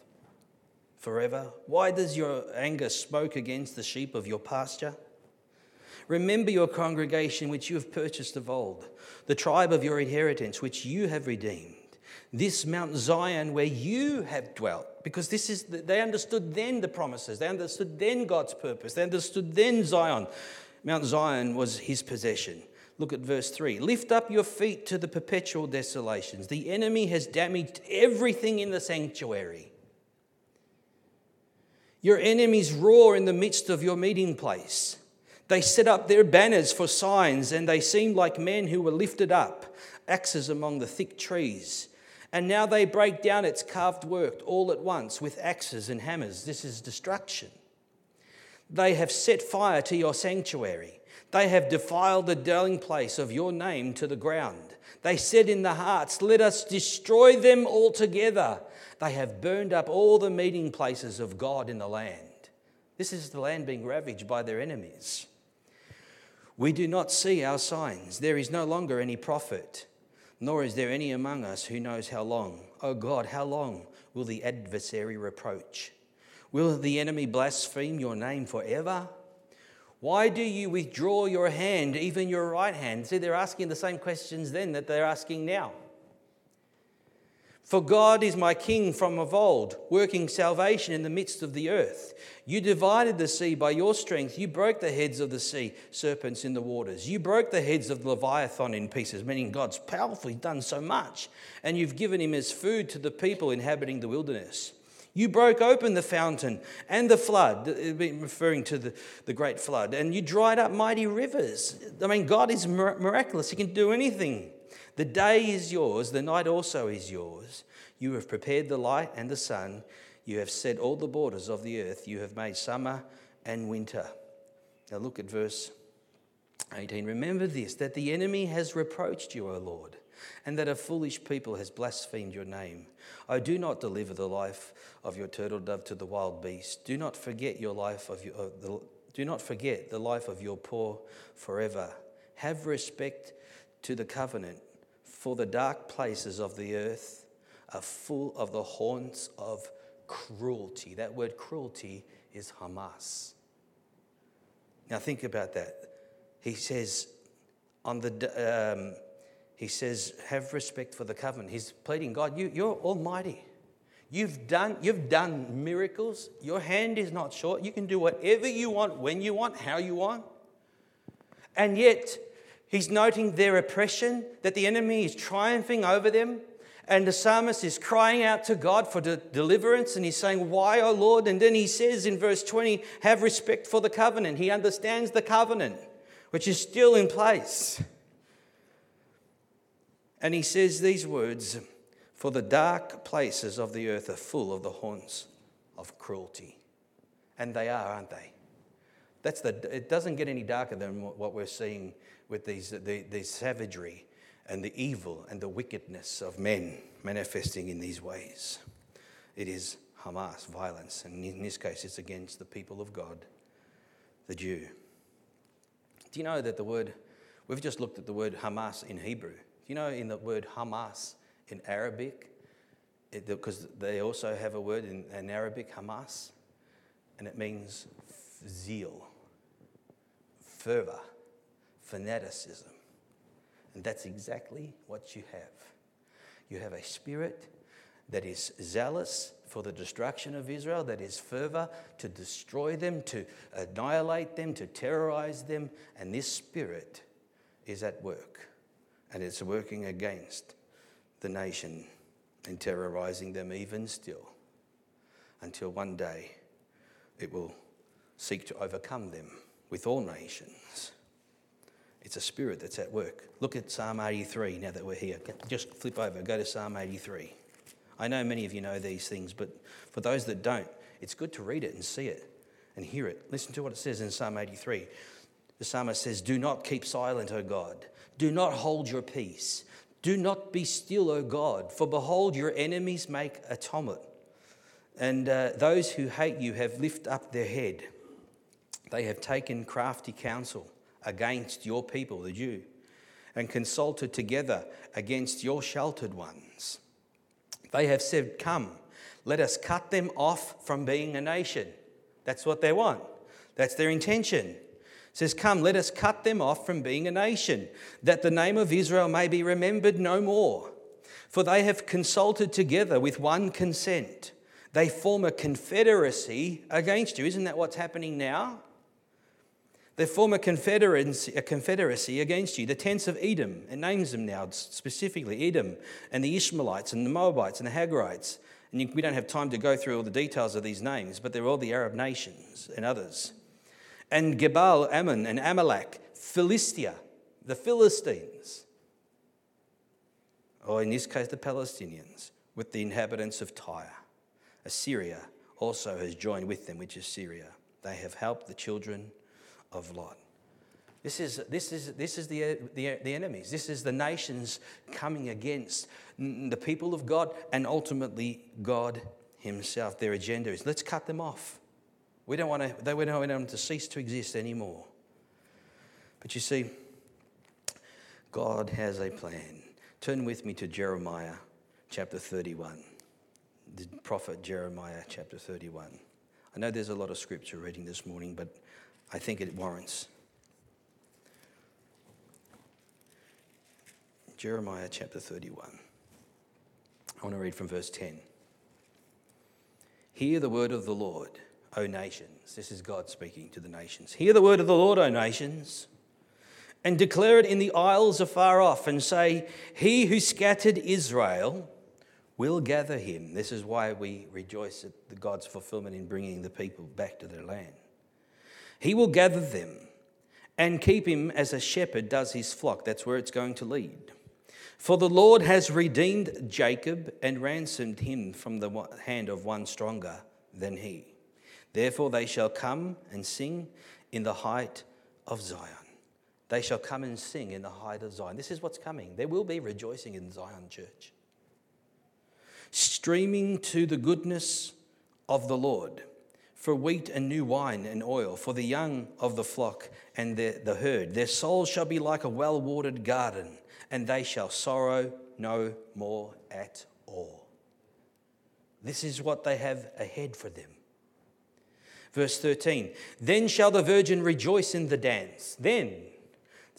forever? Why does your anger smoke against the sheep of your pasture? Remember your congregation which you have purchased of old, the tribe of your inheritance which you have redeemed. This Mount Zion where you have dwelt, because this is they understood then the promises, they understood then God's purpose, they understood then Zion. Mount Zion was his possession. Look at verse 3. Lift up your feet to the perpetual desolations. The enemy has damaged everything in the sanctuary. Your enemies roar in the midst of your meeting place. They set up their banners for signs, and they seem like men who were lifted up, axes among the thick trees. And now they break down its carved work all at once with axes and hammers. This is destruction. They have set fire to your sanctuary. They have defiled the dwelling place of your name to the ground. They said in their hearts, Let us destroy them altogether. They have burned up all the meeting places of God in the land. This is the land being ravaged by their enemies. We do not see our signs. There is no longer any prophet, nor is there any among us who knows how long. O oh God, how long will the adversary reproach? Will the enemy blaspheme your name forever? Why do you withdraw your hand, even your right hand? See, they're asking the same questions then that they're asking now. For God is my king from of old, working salvation in the midst of the earth. You divided the sea by your strength. You broke the heads of the sea, serpents in the waters. You broke the heads of the Leviathan in pieces, meaning God's powerful. He's done so much. And you've given him as food to the people inhabiting the wilderness. You broke open the fountain and the flood, referring to the, the great flood, and you dried up mighty rivers. I mean, God is miraculous. He can do anything. The day is yours, the night also is yours. You have prepared the light and the sun. You have set all the borders of the earth. You have made summer and winter. Now look at verse 18. Remember this that the enemy has reproached you, O Lord, and that a foolish people has blasphemed your name. I do not deliver the life of your turtle dove to the wild beast. Do not forget your life of your, the, do not forget the life of your poor forever. Have respect to the covenant, for the dark places of the earth are full of the haunts of cruelty. That word cruelty is Hamas. Now think about that. He says, on the, um, he says, have respect for the covenant. He's pleading, God, you, you're almighty. You've done, you've done miracles. Your hand is not short. You can do whatever you want, when you want, how you want. And yet, he's noting their oppression, that the enemy is triumphing over them. And the psalmist is crying out to God for de- deliverance, and he's saying, Why, O Lord? And then he says in verse 20, Have respect for the covenant. He understands the covenant, which is still in place. And he says these words For the dark places of the earth are full of the haunts of cruelty. And they are, aren't they? That's the, it doesn't get any darker than what we're seeing with these, the, these savagery and the evil and the wickedness of men manifesting in these ways. It is Hamas, violence, and in this case, it's against the people of God, the Jew. Do you know that the word, we've just looked at the word Hamas in Hebrew. You know in the word Hamas in Arabic, because they also have a word in, in Arabic, Hamas, and it means zeal, fervor, fanaticism. And that's exactly what you have. You have a spirit that is zealous for the destruction of Israel, that is fervor to destroy them, to annihilate them, to terrorize them. And this spirit is at work. And it's working against the nation and terrorizing them even still until one day it will seek to overcome them with all nations. It's a spirit that's at work. Look at Psalm 83 now that we're here. Just flip over, go to Psalm 83. I know many of you know these things, but for those that don't, it's good to read it and see it and hear it. Listen to what it says in Psalm 83. The psalmist says, Do not keep silent, O God. Do not hold your peace. Do not be still, O God, for behold, your enemies make a tumult, and uh, those who hate you have lifted up their head. They have taken crafty counsel against your people, the Jew, and consulted together against your sheltered ones. They have said, Come, let us cut them off from being a nation. That's what they want. That's their intention. Says, Come, let us cut them off from being a nation, that the name of Israel may be remembered no more. For they have consulted together with one consent. They form a confederacy against you. Isn't that what's happening now? They form a confederacy, a confederacy against you. The tents of Edom, it names them now specifically Edom, and the Ishmaelites, and the Moabites, and the Hagarites. And you, we don't have time to go through all the details of these names, but they're all the Arab nations and others. And Gebal, Ammon, and Amalek, Philistia, the Philistines, or in this case, the Palestinians, with the inhabitants of Tyre. Assyria also has joined with them, which is Syria. They have helped the children of Lot. This is, this is, this is the, the, the enemies. This is the nations coming against the people of God and ultimately God Himself. Their agenda is let's cut them off. We don't want, to, we don't want them to cease to exist anymore. But you see, God has a plan. Turn with me to Jeremiah chapter 31. The prophet Jeremiah chapter 31. I know there's a lot of scripture reading this morning, but I think it warrants. Jeremiah chapter 31. I want to read from verse 10. Hear the word of the Lord, O nations. This is God speaking to the nations. Hear the word of the Lord, O nations, and declare it in the isles afar off, and say, He who scattered Israel will gather him. This is why we rejoice at the God's fulfillment in bringing the people back to their land. He will gather them and keep him as a shepherd does his flock. That's where it's going to lead. For the Lord has redeemed Jacob and ransomed him from the hand of one stronger than he. Therefore, they shall come and sing in the height of Zion. They shall come and sing in the height of Zion. This is what's coming. There will be rejoicing in Zion Church. Streaming to the goodness of the Lord for wheat and new wine and oil, for the young of the flock and the, the herd. Their souls shall be like a well watered garden, and they shall sorrow no more at all. This is what they have ahead for them. Verse 13 Then shall the virgin rejoice in the dance. Then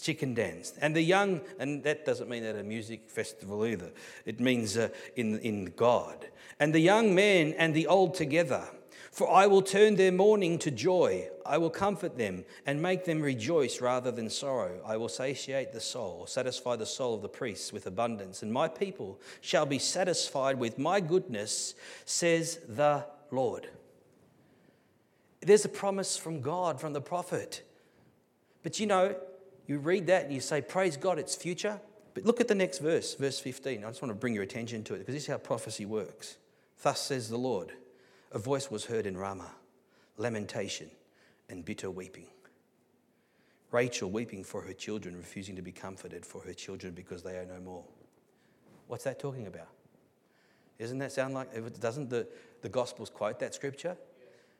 she can dance. And the young, and that doesn't mean at a music festival either, it means uh, in, in God. And the young men and the old together. For I will turn their mourning to joy. I will comfort them and make them rejoice rather than sorrow. I will satiate the soul, satisfy the soul of the priests with abundance, and my people shall be satisfied with my goodness, says the Lord. There's a promise from God, from the prophet. But you know, you read that and you say, Praise God, it's future. But look at the next verse, verse 15. I just want to bring your attention to it because this is how prophecy works. Thus says the Lord a voice was heard in Ramah, lamentation and bitter weeping. Rachel weeping for her children, refusing to be comforted for her children because they are no more. What's that talking about? Doesn't that sound like, doesn't the, the Gospels quote that scripture?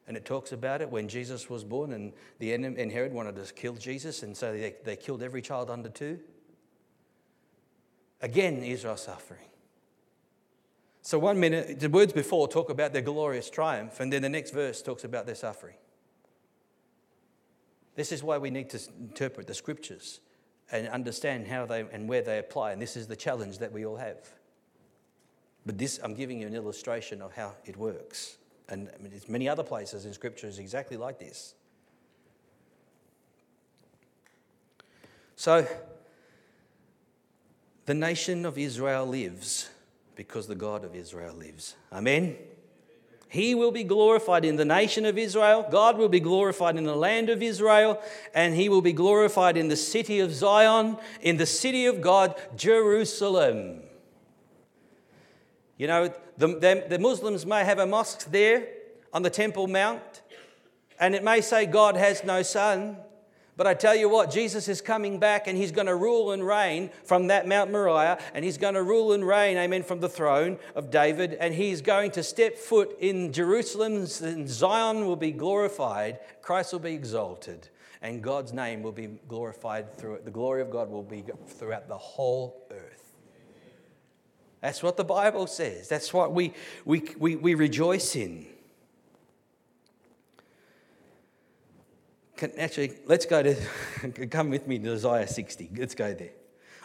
And it talks about it when Jesus was born and, the enemy, and Herod wanted to kill Jesus, and so they, they killed every child under two. Again, Israel suffering. So, one minute, the words before talk about their glorious triumph, and then the next verse talks about their suffering. This is why we need to interpret the scriptures and understand how they and where they apply, and this is the challenge that we all have. But this, I'm giving you an illustration of how it works. And I mean, there's many other places in scripture is exactly like this. So, the nation of Israel lives because the God of Israel lives. Amen. He will be glorified in the nation of Israel. God will be glorified in the land of Israel. And he will be glorified in the city of Zion, in the city of God, Jerusalem. You know, the, the, the Muslims may have a mosque there on the Temple Mount, and it may say God has no son. But I tell you what, Jesus is coming back and he's going to rule and reign from that Mount Moriah and he's going to rule and reign, amen, from the throne of David and he's going to step foot in Jerusalem and Zion will be glorified, Christ will be exalted and God's name will be glorified through it. The glory of God will be throughout the whole earth. That's what the Bible says. That's what we, we, we, we rejoice in. Actually, let's go to, come with me to Isaiah 60. Let's go there.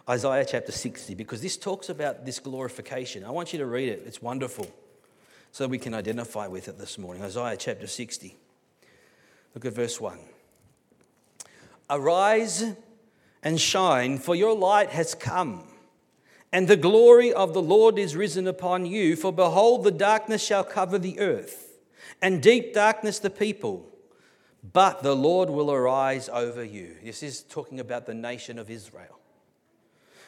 Isaiah chapter 60, because this talks about this glorification. I want you to read it, it's wonderful, so we can identify with it this morning. Isaiah chapter 60. Look at verse 1. Arise and shine, for your light has come, and the glory of the Lord is risen upon you. For behold, the darkness shall cover the earth, and deep darkness the people but the Lord will arise over you. This is talking about the nation of Israel.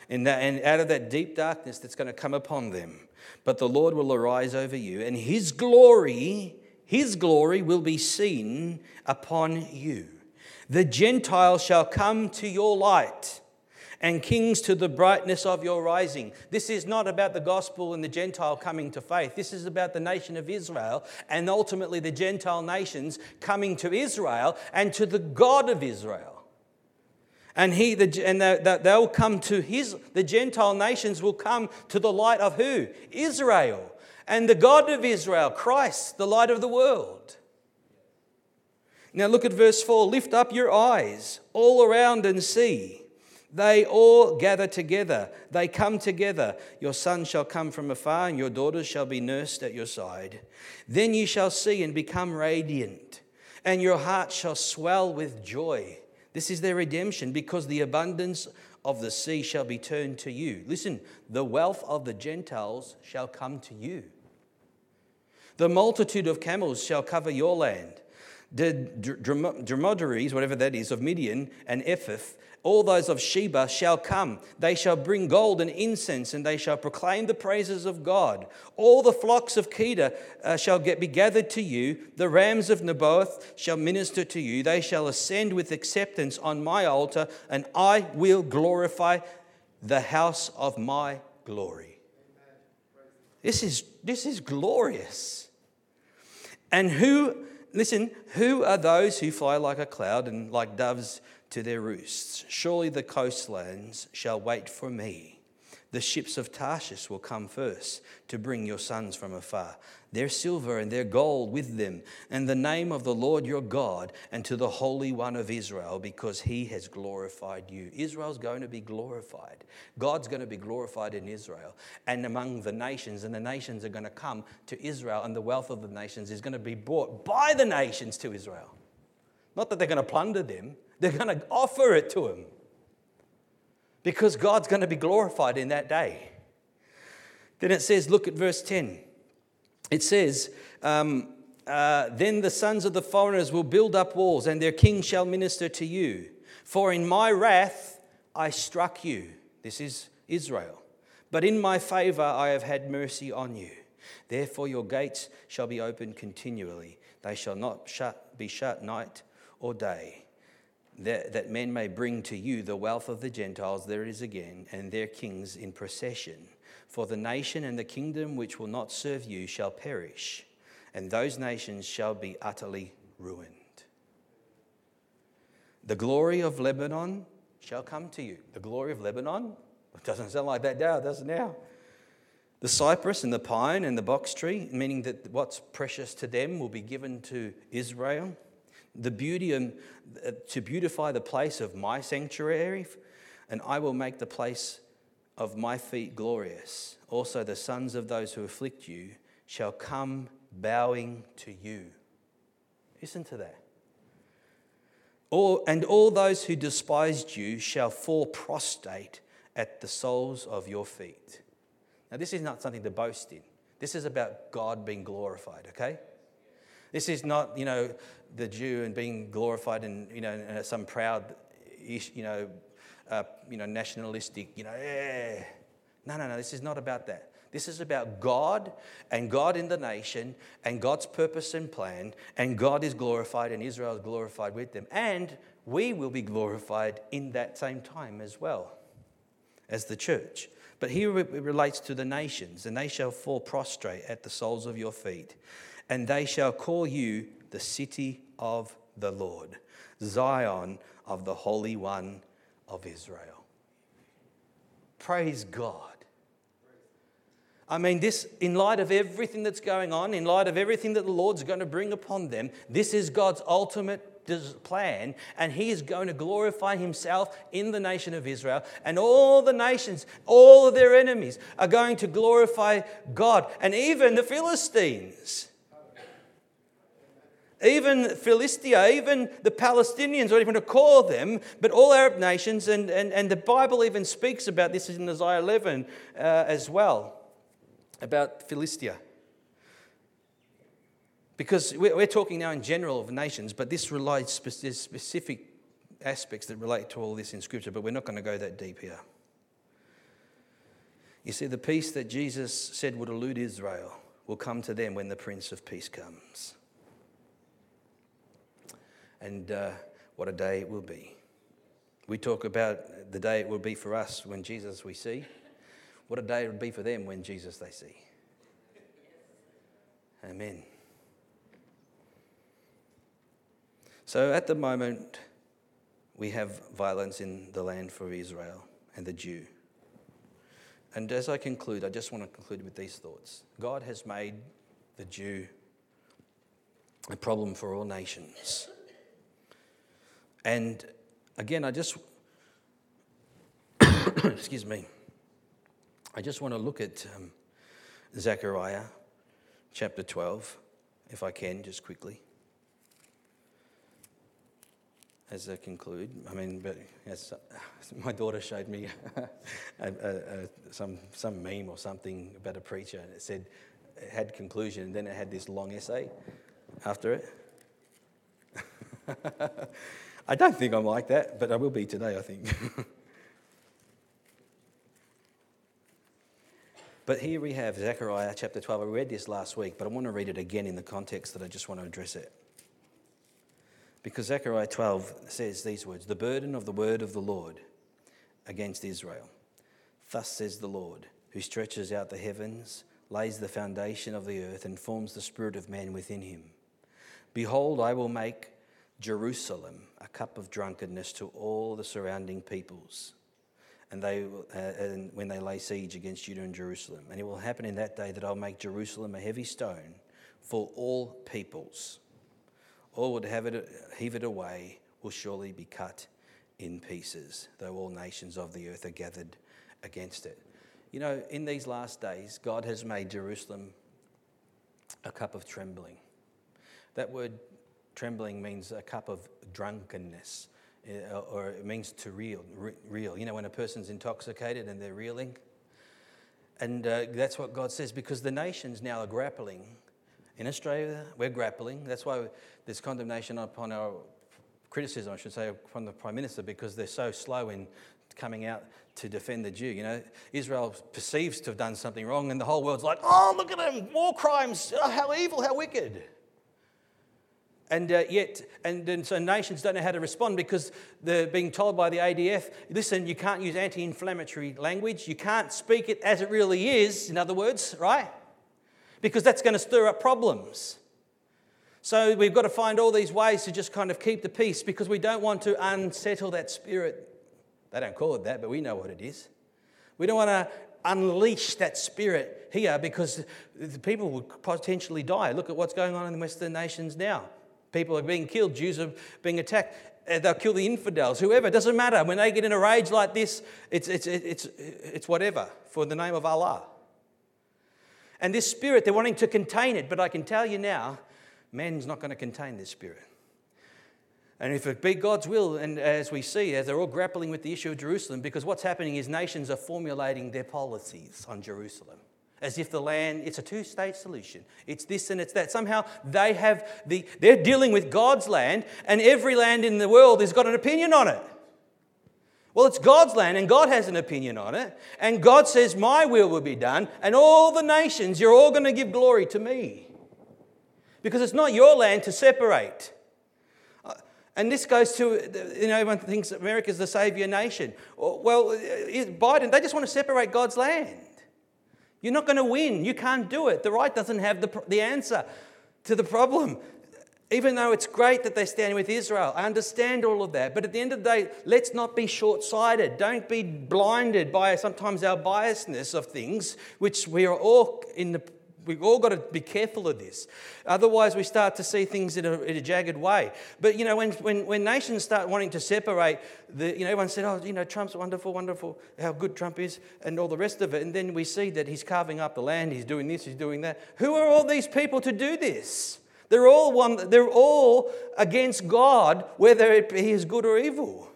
And, that, and out of that deep darkness that's going to come upon them, but the Lord will arise over you, and his glory, his glory will be seen upon you. The Gentiles shall come to your light and kings to the brightness of your rising. This is not about the gospel and the Gentile coming to faith. This is about the nation of Israel and ultimately the Gentile nations coming to Israel and to the God of Israel. And he, the, and they'll come to his, the Gentile nations will come to the light of who? Israel. And the God of Israel, Christ, the light of the world. Now look at verse 4 Lift up your eyes all around and see. They all gather together. They come together. Your son shall come from afar, and your daughters shall be nursed at your side. Then you shall see and become radiant, and your heart shall swell with joy. This is their redemption because the abundance of the sea shall be turned to you. Listen, the wealth of the Gentiles shall come to you. The multitude of camels shall cover your land. The dromedaries, whatever that is, of Midian and Ephah, all those of Sheba shall come. They shall bring gold and incense, and they shall proclaim the praises of God. All the flocks of Kedar uh, shall get, be gathered to you. The rams of Nebaioth shall minister to you. They shall ascend with acceptance on my altar, and I will glorify the house of my glory. This is, this is glorious. And who, listen, who are those who fly like a cloud and like doves to their roosts. Surely the coastlands shall wait for me. The ships of Tarshish will come first to bring your sons from afar, their silver and their gold with them, and the name of the Lord your God, and to the Holy One of Israel, because he has glorified you. Israel's going to be glorified. God's going to be glorified in Israel and among the nations, and the nations are going to come to Israel, and the wealth of the nations is going to be brought by the nations to Israel. Not that they're going to plunder them, they're going to offer it to him because God's going to be glorified in that day. Then it says, look at verse 10. It says, um, uh, Then the sons of the foreigners will build up walls, and their king shall minister to you. For in my wrath I struck you. This is Israel. But in my favor I have had mercy on you. Therefore your gates shall be opened continually, they shall not shut, be shut night or day that, that men may bring to you the wealth of the Gentiles, there is again, and their kings in procession. For the nation and the kingdom which will not serve you shall perish, and those nations shall be utterly ruined. The glory of Lebanon shall come to you. The glory of Lebanon? It doesn't sound like that now, does it now? The cypress and the pine and the box tree, meaning that what's precious to them will be given to Israel the beauty and uh, to beautify the place of my sanctuary, and I will make the place of my feet glorious. Also, the sons of those who afflict you shall come bowing to you. Listen to that. All, and all those who despised you shall fall prostrate at the soles of your feet. Now, this is not something to boast in. This is about God being glorified, okay? This is not, you know, the Jew and being glorified in, you know, in some proud, you know, uh, you know, nationalistic, you know, yeah. No, no, no, this is not about that. This is about God and God in the nation and God's purpose and plan, and God is glorified and Israel is glorified with them. And we will be glorified in that same time as well as the church. But here it relates to the nations, and they shall fall prostrate at the soles of your feet, and they shall call you the city of the Lord, Zion of the Holy One of Israel. Praise God. I mean, this, in light of everything that's going on, in light of everything that the Lord's going to bring upon them, this is God's ultimate plan, and He is going to glorify Himself in the nation of Israel, and all the nations, all of their enemies, are going to glorify God, and even the Philistines even Philistia, even the Palestinians, or even to call them, but all Arab nations, and, and, and the Bible even speaks about this in Isaiah 11 uh, as well, about Philistia. Because we're talking now in general of nations, but this relates to specific aspects that relate to all this in Scripture, but we're not going to go that deep here. You see, the peace that Jesus said would elude Israel will come to them when the Prince of Peace comes and uh, what a day it will be. We talk about the day it will be for us when Jesus we see. What a day it will be for them when Jesus they see. Amen. So at the moment, we have violence in the land for Israel and the Jew. And as I conclude, I just want to conclude with these thoughts. God has made the Jew a problem for all nations. And again, I just, excuse me, I just want to look at um, Zechariah chapter 12, if I can, just quickly. as I conclude, I mean, but as my daughter showed me a, a, a, some, some meme or something about a preacher, and it said it had conclusion, and then it had this long essay after it. I don't think I'm like that, but I will be today, I think. but here we have Zechariah chapter 12. I read this last week, but I want to read it again in the context that I just want to address it. Because Zechariah 12 says these words The burden of the word of the Lord against Israel. Thus says the Lord, who stretches out the heavens, lays the foundation of the earth, and forms the spirit of man within him. Behold, I will make Jerusalem a cup of drunkenness to all the surrounding peoples. And, they, uh, and when they lay siege against Judah and Jerusalem. And it will happen in that day that I'll make Jerusalem a heavy stone for all peoples all would have it, heave it away, will surely be cut in pieces, though all nations of the earth are gathered against it. You know, in these last days, God has made Jerusalem a cup of trembling. That word trembling means a cup of drunkenness, uh, or it means to reel. Reel. You know, when a person's intoxicated and they're reeling. And uh, that's what God says because the nations now are grappling in Australia, we're grappling. That's why there's condemnation upon our criticism, I should say, from the Prime Minister because they're so slow in coming out to defend the Jew. You know, Israel perceives to have done something wrong, and the whole world's like, oh, look at them, war crimes, oh, how evil, how wicked. And uh, yet, and, and, so nations don't know how to respond because they're being told by the ADF, listen, you can't use anti inflammatory language. You can't speak it as it really is, in other words, right? because that's going to stir up problems. So we've got to find all these ways to just kind of keep the peace because we don't want to unsettle that spirit. They don't call it that, but we know what it is. We don't want to unleash that spirit here because the people would potentially die. Look at what's going on in the Western nations now. People are being killed, Jews are being attacked. Uh, they'll kill the infidels, whoever, it doesn't matter. When they get in a rage like this, it's, it's, it's, it's whatever for the name of Allah. And this spirit, they're wanting to contain it, but I can tell you now, man's not going to contain this spirit. And if it be God's will, and as we see, as they're all grappling with the issue of Jerusalem, because what's happening is nations are formulating their policies on Jerusalem. As if the land, it's a two state solution. It's this and it's that. Somehow they have the, they're dealing with God's land, and every land in the world has got an opinion on it. Well, it's God's land, and God has an opinion on it. And God says, My will will be done, and all the nations, you're all going to give glory to me. Because it's not your land to separate. Uh, and this goes to, you know, everyone thinks America's the savior nation. Well, Biden, they just want to separate God's land. You're not going to win. You can't do it. The right doesn't have the, the answer to the problem even though it's great that they're standing with Israel, I understand all of that. But at the end of the day, let's not be short sighted. Don't be blinded by sometimes our biasness of things, which we are all in the We've all got to be careful of this. Otherwise, we start to see things in a, in a, jagged way. But, you know, when, when, when nations start wanting to separate, the, you know, everyone said, oh, you know, Trump's wonderful, wonderful, how good Trump is, and all the rest of it. And then we see that he's carving up the land, he's doing this, he's doing that. Who are all these people to do this? They're all, one, they're all against God, whether it be is good or evil.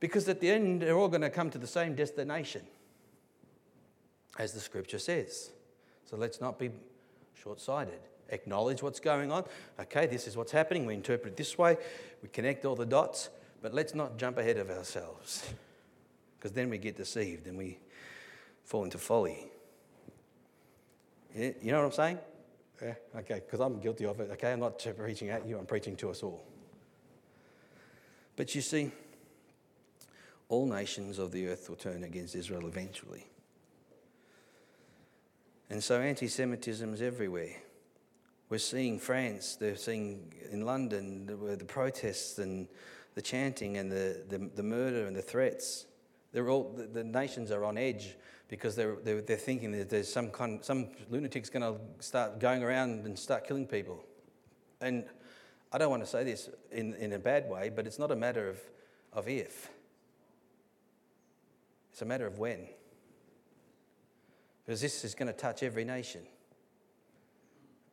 Because at the end, they're all going to come to the same destination, as the scripture says. So let's not be short sighted. Acknowledge what's going on. Okay, this is what's happening. We interpret it this way. We connect all the dots, but let's not jump ahead of ourselves because then we get deceived and we fall into folly. You know what I'm saying? Yeah, okay, because I'm guilty of it. Okay, I'm not preaching at you, I'm preaching to us all. But you see, all nations of the earth will turn against Israel eventually. And so anti Semitism is everywhere. We're seeing France, they're seeing in London the, the protests and the chanting and the, the, the murder and the threats. They're all, the, the nations are on edge because they're, they're, they're thinking that there's some, kind, some lunatic's going to start going around and start killing people. And I don't want to say this in, in a bad way, but it's not a matter of, of if, it's a matter of when. Because this is going to touch every nation.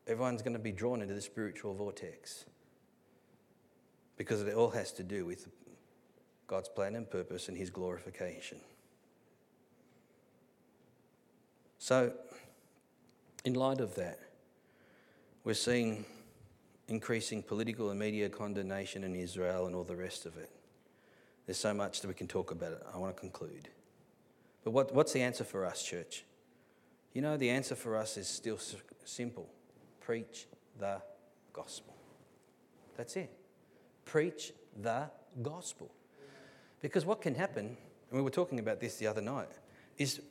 Everyone's going to be drawn into the spiritual vortex. because it all has to do with God's plan and purpose and His glorification. So, in light of that, we're seeing increasing political and media condemnation in Israel and all the rest of it. There's so much that we can talk about it. I want to conclude. But what, what's the answer for us, church? You know, the answer for us is still simple preach the gospel. That's it. Preach the gospel. Because what can happen, and we were talking about this the other night, is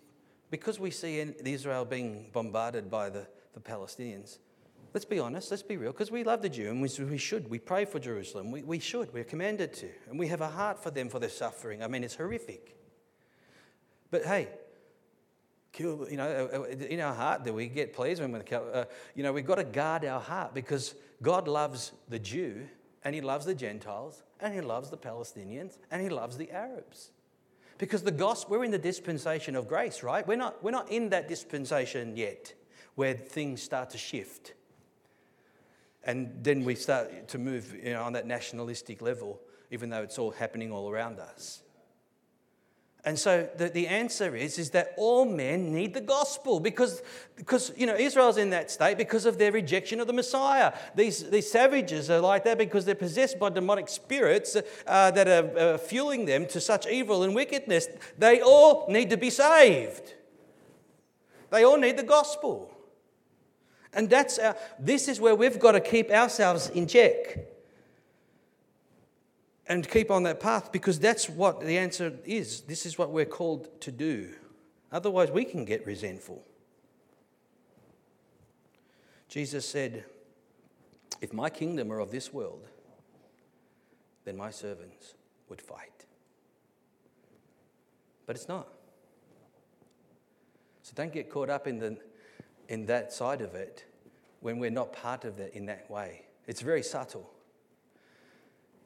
because we see Israel being bombarded by the, the Palestinians, let's be honest, let's be real, because we love the Jew and we, we should. We pray for Jerusalem. We, we should. We're commanded to. And we have a heart for them for their suffering. I mean, it's horrific. But hey, kill, you know, uh, uh, in our heart, do we get pleased when we kill? Uh, you know, we've got to guard our heart because God loves the Jew and He loves the Gentiles and He loves the Palestinians and He loves the Arabs. Because the gospel, we're in the dispensation of grace, right? We're not, we're not in that dispensation yet where things start to shift. And then we start to move you know, on that nationalistic level, even though it's all happening all around us. And so the, the answer is, is that all men need the gospel because, because you know, Israel's in that state because of their rejection of the Messiah. These, these savages are like that because they're possessed by demonic spirits uh, that are uh, fueling them to such evil and wickedness. They all need to be saved. They all need the gospel. And that's our, this is where we've got to keep ourselves in check and keep on that path because that's what the answer is. This is what we're called to do. Otherwise, we can get resentful. Jesus said, If my kingdom were of this world, then my servants would fight. But it's not. So don't get caught up in, the, in that side of it when we're not part of it in that way. It's very subtle.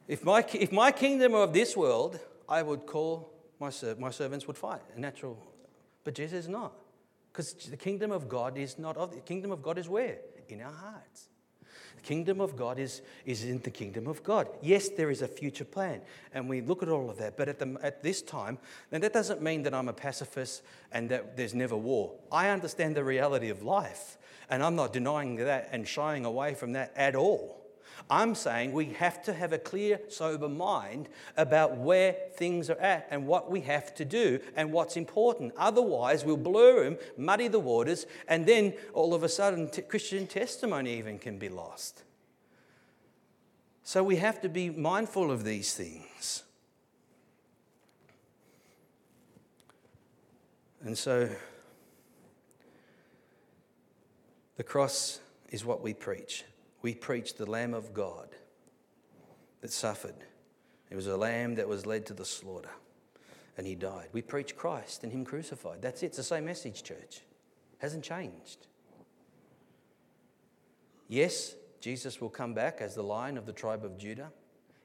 If my, if my kingdom were of this world, I would call my, my servants would fight. A natural. But Jesus is not. Because the kingdom of God is not of the kingdom of God is where? In our hearts. The kingdom of God is, is in the kingdom of God. Yes, there is a future plan, and we look at all of that. But at, the, at this time, and that doesn't mean that I'm a pacifist and that there's never war. I understand the reality of life, and I'm not denying that and shying away from that at all. I'm saying we have to have a clear, sober mind about where things are at and what we have to do and what's important. Otherwise, we'll blur them, muddy the waters, and then all of a sudden, t- Christian testimony even can be lost. So we have to be mindful of these things. And so the cross is what we preach we preach the Lamb of God that suffered. It was a lamb that was led to the slaughter and he died. We preach Christ and him crucified. That's it. It's the same message, church. Hasn't changed. Yes, Jesus will come back as the lion of the tribe of Judah.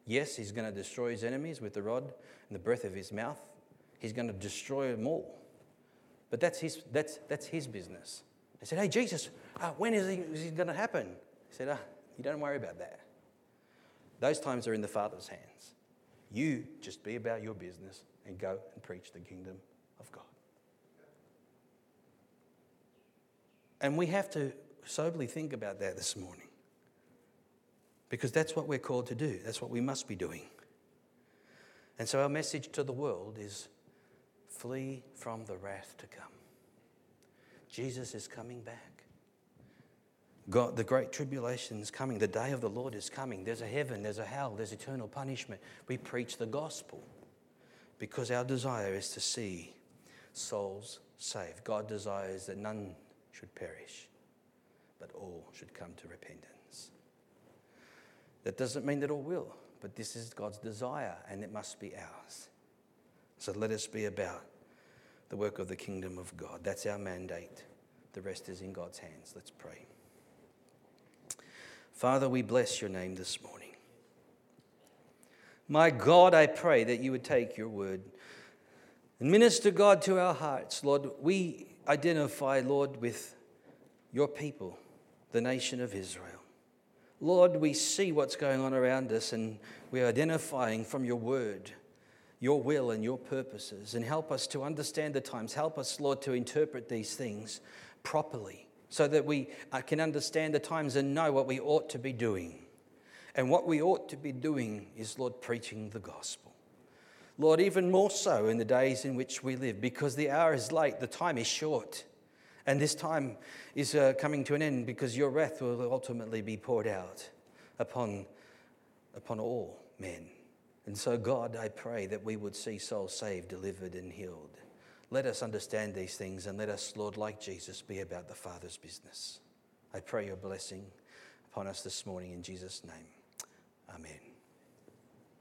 Yes, he's going to destroy his enemies with the rod and the breath of his mouth. He's going to destroy them all. But that's his, that's, that's his business. They said, Hey, Jesus, uh, when is, he, is he going to happen? He said, Ah, you don't worry about that. Those times are in the Father's hands. You just be about your business and go and preach the kingdom of God. And we have to soberly think about that this morning. Because that's what we're called to do, that's what we must be doing. And so our message to the world is flee from the wrath to come. Jesus is coming back. God, the great tribulation is coming. The day of the Lord is coming. There's a heaven, there's a hell, there's eternal punishment. We preach the gospel because our desire is to see souls saved. God desires that none should perish, but all should come to repentance. That doesn't mean that all will, but this is God's desire and it must be ours. So let us be about the work of the kingdom of God. That's our mandate. The rest is in God's hands. Let's pray. Father, we bless your name this morning. My God, I pray that you would take your word and minister, God, to our hearts. Lord, we identify, Lord, with your people, the nation of Israel. Lord, we see what's going on around us and we're identifying from your word your will and your purposes. And help us to understand the times. Help us, Lord, to interpret these things properly so that we uh, can understand the times and know what we ought to be doing. And what we ought to be doing is, Lord, preaching the gospel. Lord, even more so in the days in which we live, because the hour is late, the time is short. And this time is uh, coming to an end because your wrath will ultimately be poured out upon, upon all men. And so, God, I pray that we would see souls saved, delivered, and healed. Let us understand these things and let us, Lord, like Jesus, be about the Father's business. I pray your blessing upon us this morning in Jesus' name. Amen.